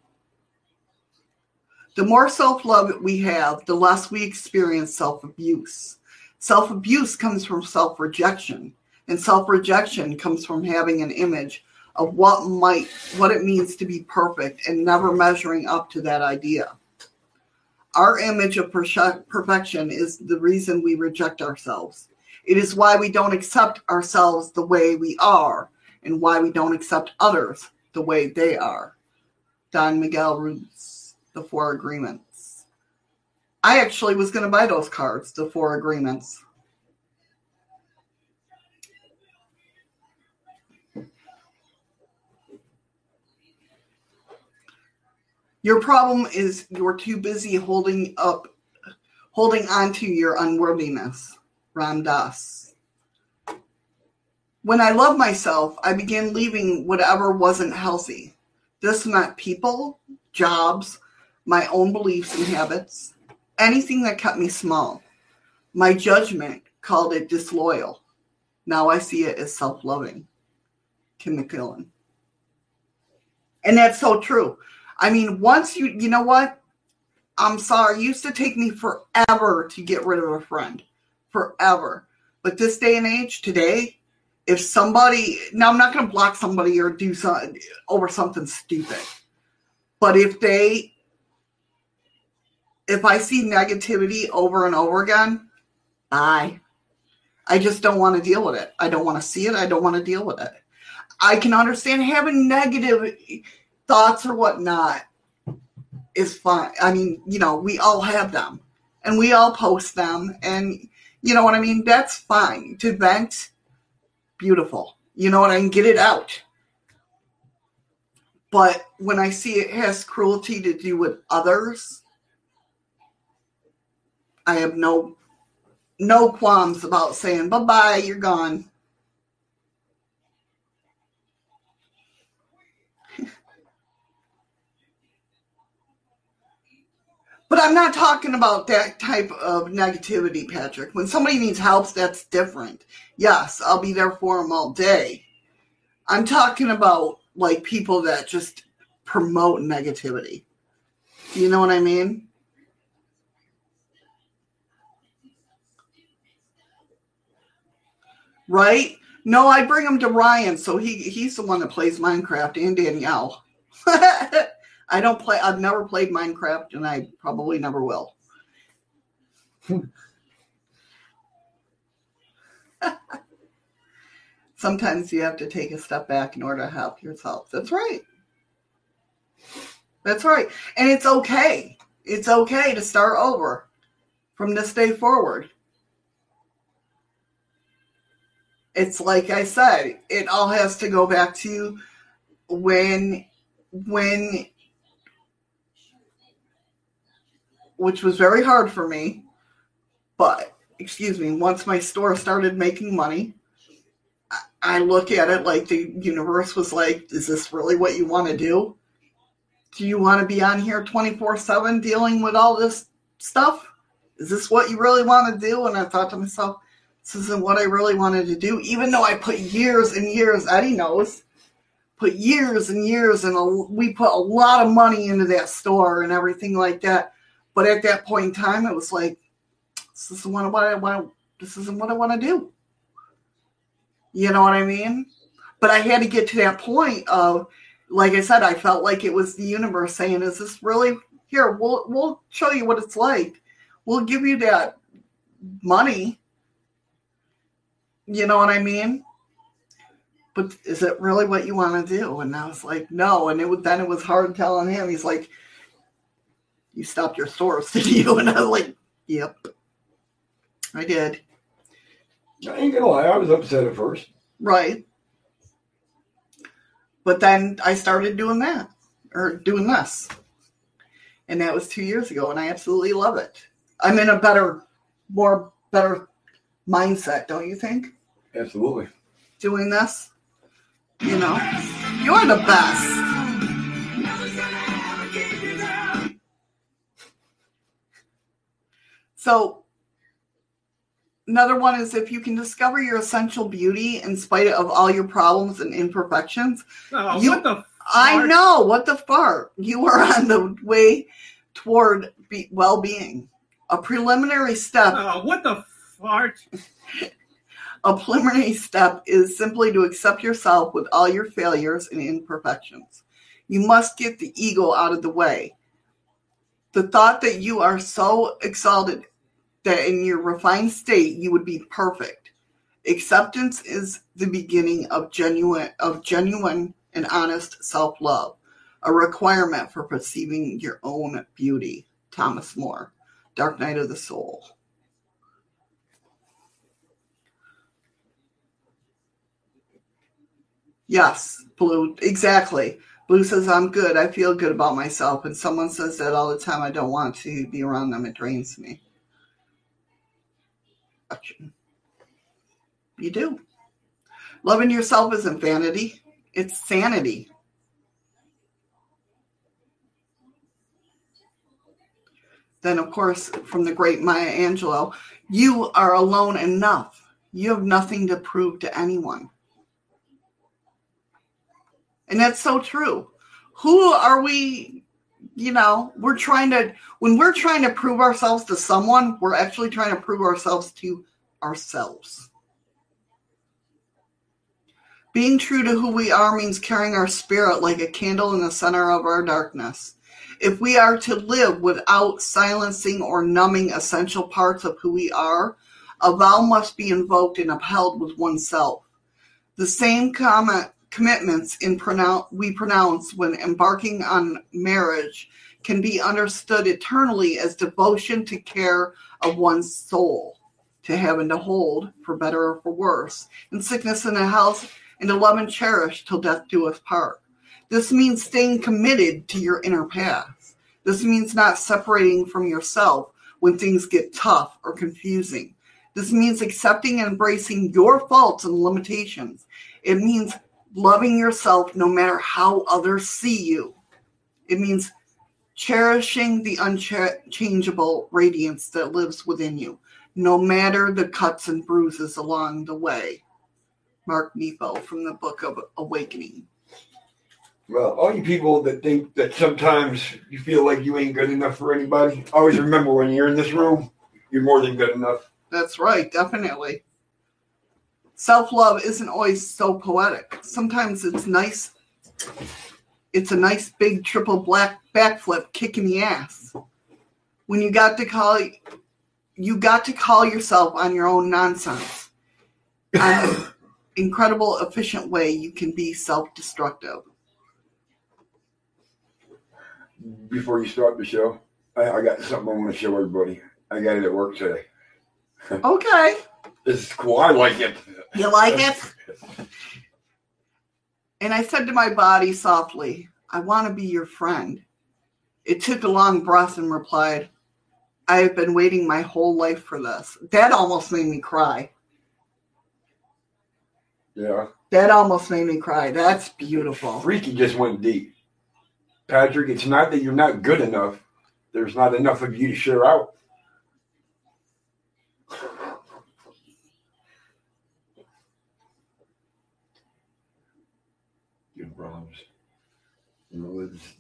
The more self love we have, the less we experience self abuse. Self abuse comes from self rejection. And self-rejection comes from having an image of what might what it means to be perfect and never measuring up to that idea. Our image of perfection is the reason we reject ourselves. It is why we don't accept ourselves the way we are and why we don't accept others the way they are. Don Miguel Ruiz, The Four Agreements. I actually was going to buy those cards, The Four Agreements. Your problem is you're too busy holding up, holding on to your unworthiness. Ram Dass. When I love myself, I began leaving whatever wasn't healthy. This meant people, jobs, my own beliefs and habits, anything that kept me small. My judgment called it disloyal. Now I see it as self loving. Kim McMillen. And that's so true. I mean, once you, you know what? I'm sorry. Used to take me forever to get rid of a friend, forever. But this day and age, today, if somebody, now I'm not going to block somebody or do something over something stupid, but if they, if I see negativity over and over again, bye. I just don't want to deal with it. I don't want to see it. I don't want to deal with it. I can understand having negative thoughts or whatnot is fine. I mean, you know, we all have them and we all post them and you know what I mean? That's fine. To vent, beautiful. You know what I can get it out. But when I see it has cruelty to do with others, I have no no qualms about saying bye bye, you're gone. But I'm not talking about that type of negativity, Patrick. When somebody needs help, that's different. Yes, I'll be there for them all day. I'm talking about like people that just promote negativity. You know what I mean? right? No, I bring him to Ryan, so he he's the one that plays Minecraft and Danielle. [LAUGHS] I don't play. I've never played Minecraft, and I probably never will. [LAUGHS] Sometimes you have to take a step back in order to help yourself. That's right. That's right. And it's okay. It's okay to start over from this day forward. It's like I said, it all has to go back to when when which was very hard for me, but excuse me, once my store started making money, I look at it like the universe was like, is this really what you want to do? Do you want to be on here 24 7 dealing with all this stuff? Is this what you really want to do? And I thought to myself, this isn't what I really wanted to do, even though I put years and years, Eddie knows, put years and years, and we put a lot of money into that store and everything like that. But at that point in time, it was like, this isn't what I want. This isn't what I want to do. You know what I mean? But I had to get to that point of, like I said, I felt like it was the universe saying, "Is this really here? We'll we'll show you what it's like. We'll give you that money." You know what I mean? But is it really what you want to do? And I was like, no. And it then it was hard telling him. He's like, "You stopped your source, [LAUGHS] did you?" And I was like, "Yep, I did." I ain't gonna lie, I was upset at first. Right. But then I started doing that or doing this. And that was two years ago, and I absolutely love it. I'm in a better, more better mindset, don't you think? Absolutely. Doing this. You know, you're the best. So Another one is if you can discover your essential beauty in spite of all your problems and imperfections. Oh, You- what the? I know what the fart. You are [LAUGHS] on the way toward be- well-being. A preliminary step. Oh, what the fart? [LAUGHS] A preliminary step is simply to accept yourself with all your failures and imperfections. You must get the ego out of the way. The thought that you are so exalted that in your refined state you would be perfect. Acceptance is the beginning of genuine of genuine and honest self-love, a requirement for perceiving your own beauty. Thomas Moore, Dark Night of the Soul. Yes, Blue, exactly. Blue says, I'm good. I feel good about myself. And someone says that all the time. I don't want to be around them. It drains me. You do. Loving yourself isn't vanity, it's sanity. Then, of course, from the great Maya Angelou, you are alone enough. You have nothing to prove to anyone. And that's so true. Who are we? You know, we're trying to, when we're trying to prove ourselves to someone, we're actually trying to prove ourselves to ourselves. Being true to who we are means carrying our spirit like a candle in the center of our darkness. If we are to live without silencing or numbing essential parts of who we are, a vow must be invoked and upheld with oneself. The same comment, commitments in pronoun- we pronounce when embarking on marriage can be understood eternally as devotion to care of one's soul, to have and to hold, for better or for worse, in sickness and in health, and to love and cherish till death do us part. This means staying committed to your inner path. This means not separating from yourself when things get tough or confusing. This means accepting and embracing your faults and limitations. It means loving yourself no matter how others see you. It means cherishing the unchangeable radiance that lives within you, no matter the cuts and bruises along the way. Mark Nepo from the book of Awakening. Well, all you people that think that sometimes you feel like you ain't good enough for anybody, always remember when you're in this room, you're more than good enough. That's right, definitely. Self love isn't always so poetic. Sometimes it's nice. It's a nice big triple black backflip kick in the ass. When you got to call you got to call yourself on your own nonsense. [COUGHS] On an incredible efficient way you can be self-destructive. Before you start the show, I, I got something I want to show everybody. I got it at work today. [LAUGHS] Okay. This is cool. I like it. You like it? And I said to my body softly, I want to be your friend. It took a long breath and replied, I have been waiting my whole life for this. That almost made me cry. Yeah. That almost made me cry. That's beautiful. Freaky just went deep. Patrick, it's not that you're not good enough. There's not enough of you to share out. Good problems. You know, it's-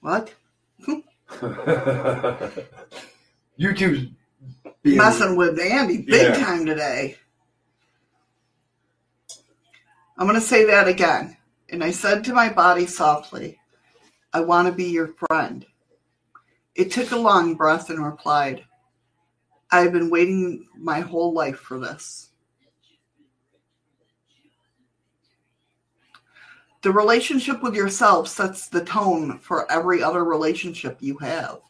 What? [LAUGHS] YouTube's being Messing with Andy big Yeah. time today. I'm going to say that again. And I said to my body softly, I want to be your friend. It took a long breath and replied, I've been waiting my whole life for this. The relationship with yourself sets the tone for every other relationship you have.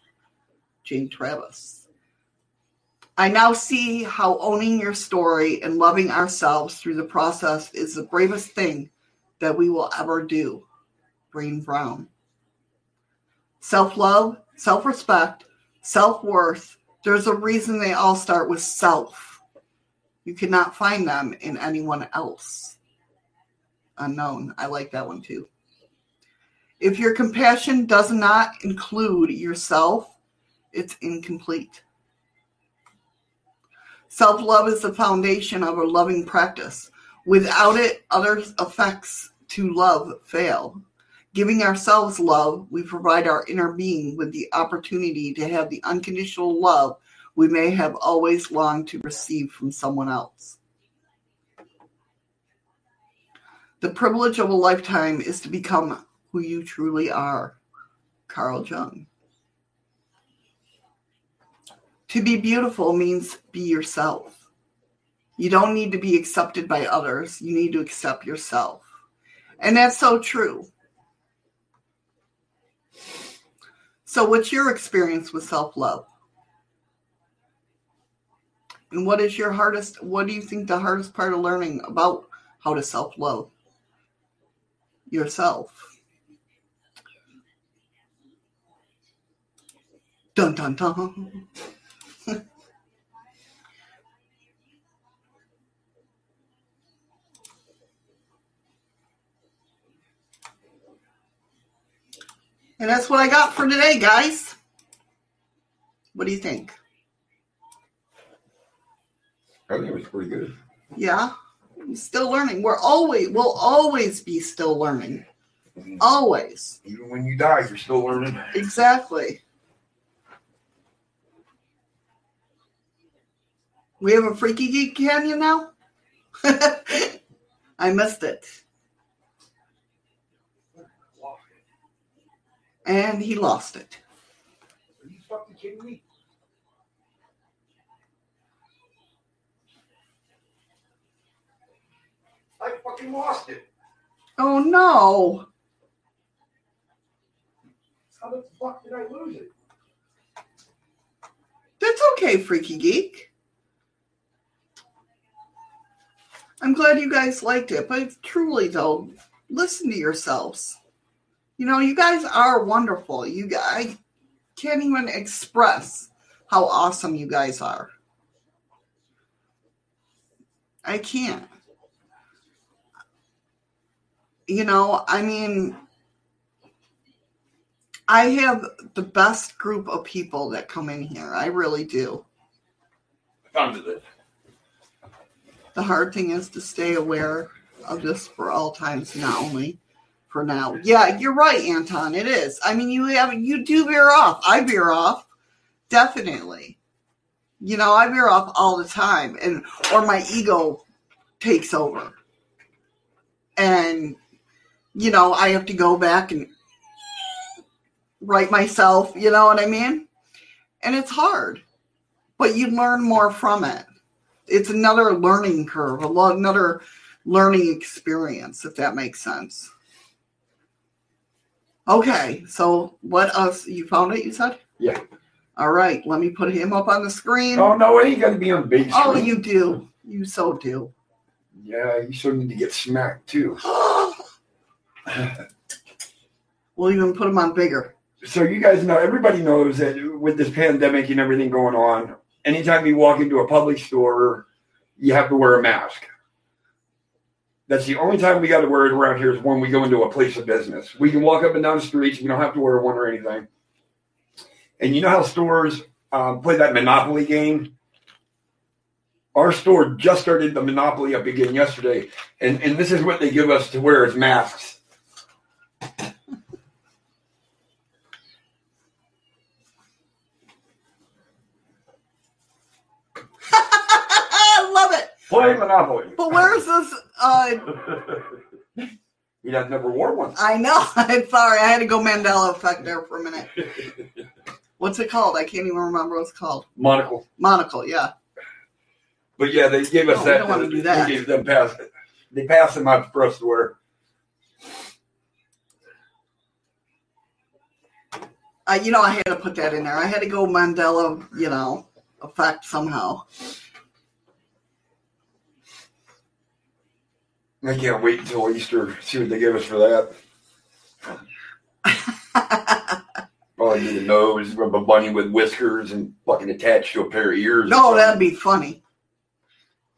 Jane Travis. I now see how owning your story and loving ourselves through the process is the bravest thing that we will ever do. Brené Brown. Self love, self respect, self worth. There's a reason they all start with self. You cannot find them in anyone else. Unknown. I like that one too. If your compassion does not include yourself, it's incomplete. Self love is the foundation of a loving practice. Without it, other effects to love fail. Giving ourselves love, we provide our inner being with the opportunity to have the unconditional love we may have always longed to receive from someone else. The privilege of a lifetime is to become who you truly are. Carl Jung. To be beautiful means be yourself. You don't need to be accepted by others. You need to accept yourself. And that's so true. So, what's your experience with self love? And what is your hardest, what do you think the hardest part of learning about how to self love yourself? Dun dun dun. [LAUGHS] And that's what I got for today, guys. What do you think? I think it was pretty good. Yeah, I'm still learning. We're always, we'll always be still learning. Always. Even when you die, you're still learning. Exactly. We have a Freaky Geek Canyon now? [LAUGHS] I missed it. And he lost it. Are you fucking kidding me? I fucking lost it. Oh no. How the fuck did I lose it? That's okay, Freaky Geek. I'm glad you guys liked it, but truly though, listen to yourselves. You know, you guys are wonderful. You guys can't even express how awesome you guys are. I can't. You know, I mean, I have the best group of people that come in here. I really do. Found it. The hard thing is to stay aware of this for all times, not only for now. Yeah, you're right, Anton. It is. I mean, you have you do veer off. I veer off, definitely. You know, I veer off all the time, and or my ego takes over, and you know, I have to go back and write myself. You know what I mean? And it's hard, but you learn more from it. It's another learning curve, another learning experience, if that makes sense. Okay, so what else? You found it, you said? Yeah. All right, let me put him up on the screen. Oh no, it ain't got to be on big Oh, you do. You so do. Yeah, you still need to get smacked too. [GASPS] [LAUGHS] [SIGHS] we'll even put them on bigger. So you guys know, everybody knows that with this pandemic and everything going on, anytime you walk into a public store, you have to wear a mask. That's the only time we got to wear it around here is when we go into a place of business. We can walk up and down the streets. We don't have to wear one or anything. And you know how stores um, play that Monopoly game? Our store just started the Monopoly up again yesterday, and, and this is what they give us to wear as masks. I love it. Play Monopoly. But where's this? Uh, [LAUGHS] He never wore one. I know. [LAUGHS] I'm sorry. I had to go Mandela effect there for a minute. [LAUGHS] What's it called? I can't even remember what it's called. Monocle. Monocle, yeah. But yeah, they gave us that. don't wanna do that. They gave them pass. They passed them out for us to wear. Uh, you know, I had to put that in there. I had to go Mandela, you know, effect somehow. I can't wait until Easter. See what they give us for that. [LAUGHS] Probably need a nose, rub a bunny with whiskers, and fucking attached to a pair of ears. no, that'd be funny.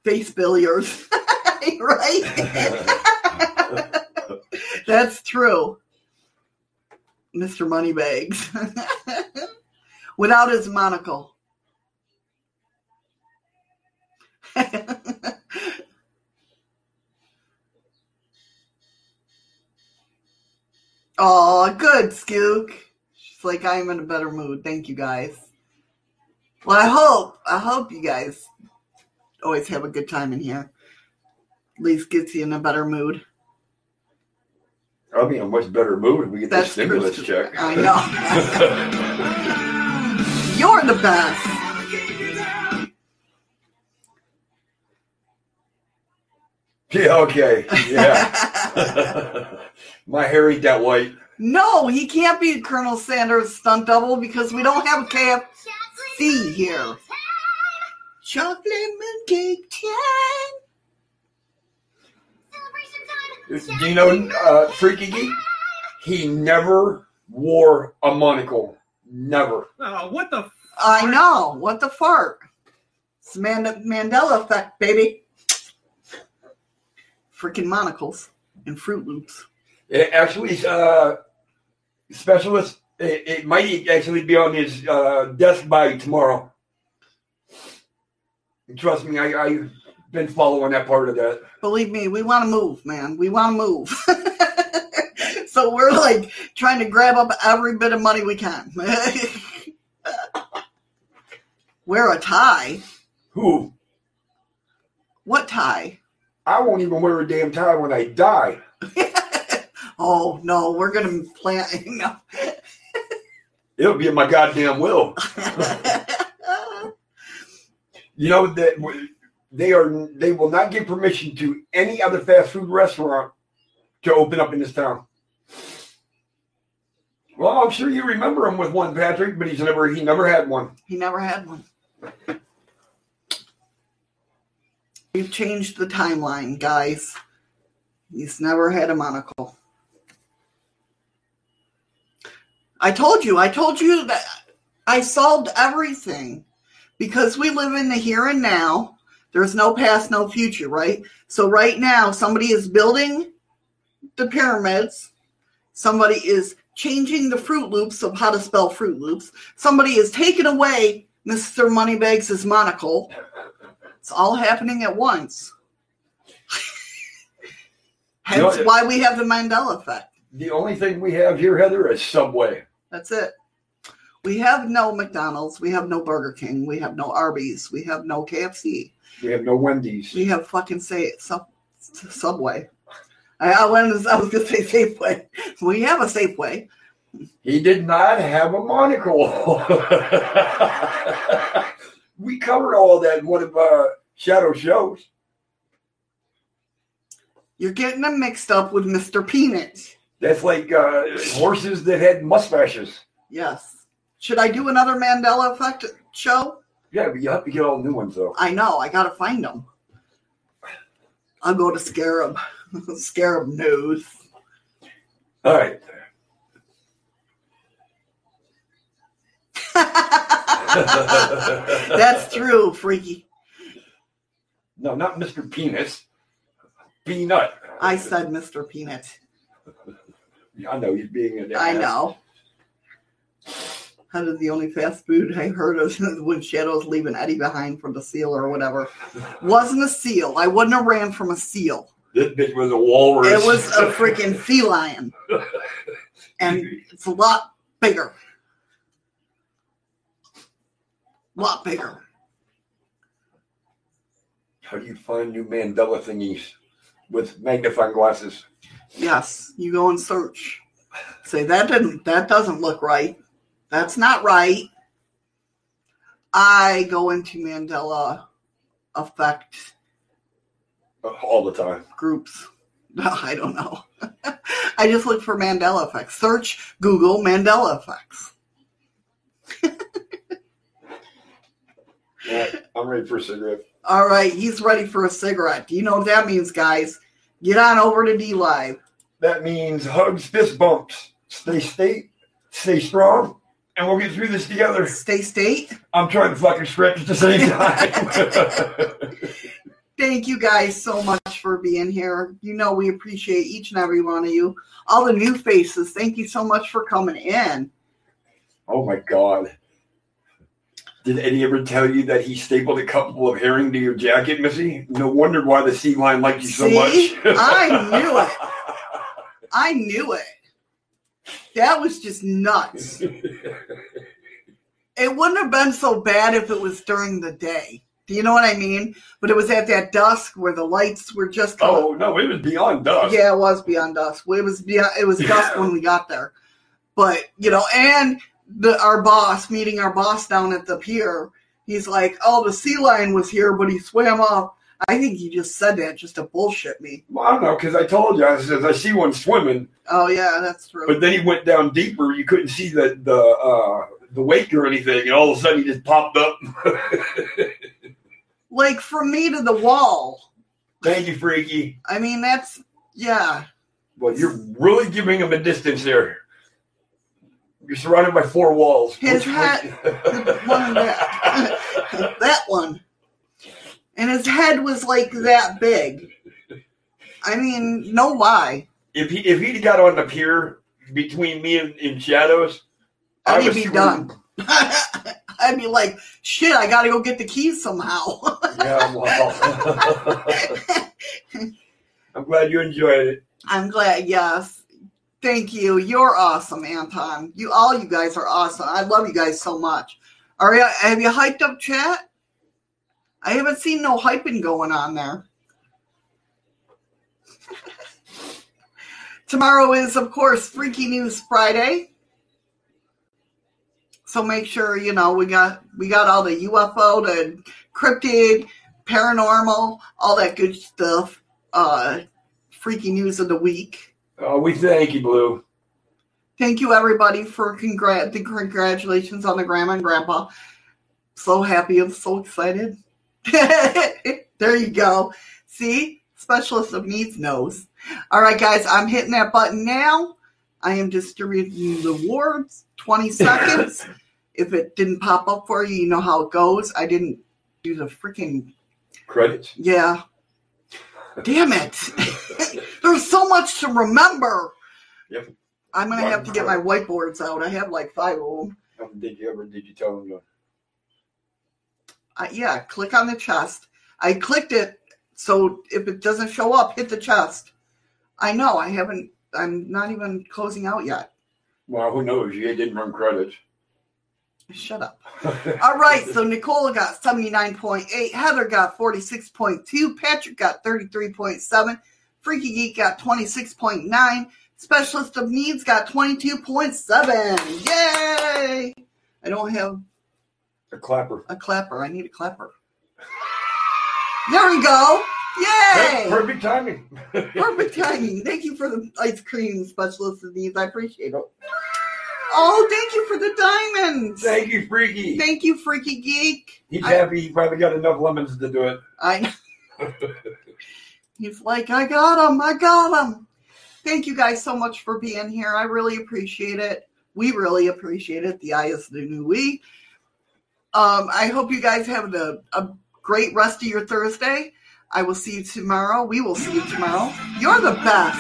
Face billiards. [LAUGHS] right? [LAUGHS] That's true. Mr. Moneybags. Without his monocle. Oh, good, Skook. She's like, I'm in a better mood. Thank you, guys. Well, I hope, I hope you guys always have a good time in here. At least gets you in a better mood. I'll be in a much better mood if we get That's this stimulus check. I know. [LAUGHS] You're the best. yeah, okay. Yeah. [LAUGHS] [LAUGHS] My hair ain't that white. no, he can't be Colonel Sanders' stunt double because we don't have a KFC here. Chocolate mint cake time. Do you know uh, Freaky Geek? He never wore a monocle. Never. Oh, what the? I know. What the fart? It's Mand- Mandela effect, baby. Freaking monocles and Fruit Loops. It actually, uh, specialist, it, it might actually be on his uh, desk by tomorrow. And trust me, I, I've been following that part of that. Believe me, we want to move, man. We want to move. [LAUGHS] so we're like trying to grab up every bit of money we can. [LAUGHS] Wear a tie. Who? What tie? I won't even wear a damn tie when I die. [LAUGHS] oh no, we're gonna plant. [LAUGHS] It'll be in my goddamn will. [LAUGHS] You know that they are they will not give permission to any other fast food restaurant to open up in this town. Well, I'm sure you remember him with one, Patrick, but he's never he never had one. he never had one. We've changed the timeline, guys. He's never had a monocle. I told you, I told you that I solved everything because we live in the here and now. There's no past, no future, right? So, right now, somebody is building the pyramids, somebody is changing the Fruit Loops of how to spell Fruit Loops, somebody is taking away Mr. Moneybags' monocle. It's all happening at once. [LAUGHS] You know, why we have the Mandela effect. The only thing we have here, Heather, is Subway. That's it. We have no McDonald's. We have no Burger King. We have no Arby's. We have no KFC. We have no Wendy's. We have fucking say sub, Subway. I, I, was, I was gonna say Safeway. [LAUGHS] We have a Safeway. He did not have a monocle. [LAUGHS] we covered all that in one of our Shadow shows. You're getting them mixed up with Mr. Peanut. That's like uh, horses that had mustaches. Yes. Should I do another Mandela Effect show? Yeah, but you have to get all new ones though. I know. I gotta find them. I'll go to Scarab. [LAUGHS] Scarab News. All right. [LAUGHS] That's true, freaky. No, not Mr. Penis. Peanut. I said Mr. Peanut. I know he's being a an I ass. know. That is the only fast food I heard of [LAUGHS] when Shadow's leaving Eddie behind for the seal or whatever. Wasn't a seal. I wouldn't have ran from a seal. This bitch was a walrus. It was a freaking feline. And it's a lot bigger. A lot bigger. How do you find new Mandela thingies with magnifying glasses? Yes, you go and search. Say that didn't that doesn't look right. That's not right. I go into Mandela effect All the time. groups. No, [LAUGHS] I don't know. [LAUGHS] I just look for Mandela effects. Search Google Mandela effects. Yeah, I'm ready for a cigarette. All right, he's ready for a cigarette. Do you know what that means, guys? Get on over to DLive. That means hugs, fist bumps. Stay state, stay strong, and we'll get through this together. Stay state. I'm trying to fucking stretch at the same [LAUGHS] time. Thank you guys so much for being here. You know we appreciate each and every one of you. All the new faces, thank you so much for coming in. oh my god. Did Eddie ever tell you that he stapled a couple of herring to your jacket, Missy? No wonder why the sea lion liked you so See? much. I [LAUGHS] knew it. I knew it. That was just nuts. It wouldn't have been so bad if it was during the day. Do you know what I mean? But it was at that dusk where the lights were just oh no, it was beyond dusk. Yeah, it was beyond dusk. It was beyond, it was dusk when we got there. But you know, and the our boss meeting our boss down at the pier. He's like, "Oh, the sea lion was here, but he swam off." I think he just said that just to bullshit me. Well, I don't know, because I told you, I said, I see one swimming, Oh yeah, that's true. but then he went down deeper. You couldn't see the the uh, the wake or anything, and all of a sudden he just popped up. [LAUGHS] like from me to the wall. Thank you, Freaky. I mean, that's yeah. Well, you're really giving him a distance there. You're surrounded by four walls. His Which- hat- One that [LAUGHS] that one, and his head was like that big. I mean, no lie. if he if he'd got on the pier between me and, and Shadows, I I'd be screwed. done. [LAUGHS] I'd be like, shit, I gotta go get the keys somehow. Yeah, well. [LAUGHS] I'm glad you enjoyed it. I'm glad, yes. Thank you. You're awesome, Anton. You all you guys are awesome. I love you guys so much. Are you have you hyped up chat? I haven't seen no hyping going on there. [LAUGHS] Tomorrow is, of course, Freaky News Friday. So make sure you know we got we got all the UFO, the cryptid, paranormal, all that good stuff. Uh, freaky news of the week. Oh, we thank you, Blue. Thank you, everybody, for congrat the congratulations on the grandma and grandpa. So happy and so excited. [LAUGHS] there you go. See, specialist of needs knows. All right, guys, I'm hitting that button now. I am distributing the awards. 20 [LAUGHS] seconds. if it didn't pop up for you, you know how it goes. I didn't do the freaking Credits. yeah. Damn it. [LAUGHS] There's so much to remember. Yep. I'm going to have to get my whiteboards out. I have like five of them. Did you ever? Did you tell to- Uh, yeah, click on the chest. I clicked it, so if it doesn't show up, hit the chest. I know, I haven't, I'm not even closing out yet. Well, who knows? You didn't run credits. Shut up. [LAUGHS] All right, so Nicola got 79.8, Heather got 46.2, Patrick got 33.7, Freaky Geek got 26.9, Specialist of Needs got 22.7. Yay! I don't have a clapper. a clapper. I need a clapper. There we go. Yay! Perfect timing. [LAUGHS] Perfect timing. Thank you for the ice cream specialist of needs. I appreciate it. [LAUGHS] Oh, thank you for the diamonds. Thank you, Freaky. Thank you, Freaky Geek. He's I- happy he probably got enough lemons to do it. I [LAUGHS] He's like, I got him. I got him. Thank you guys so much for being here. I really appreciate it. We really appreciate it. The I is the new we. Um, I hope you guys have a, a great rest of your Thursday. I will see you tomorrow. We will see you tomorrow. You're the best.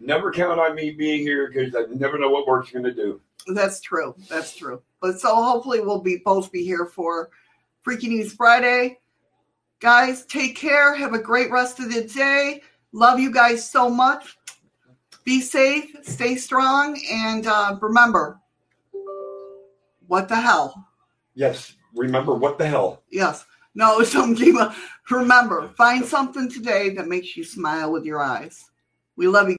Never count on me being here because I never know what work's going to do. That's true. That's true. But so hopefully we'll be both be here for Freaky News Friday. Guys, take care. Have a great rest of the day. Love you guys so much. Be safe, stay strong, and uh, remember, what the hell? Yes, remember what the hell? Yes. No, [LAUGHS] some Remember, find something today that makes you smile with your eyes. We love you.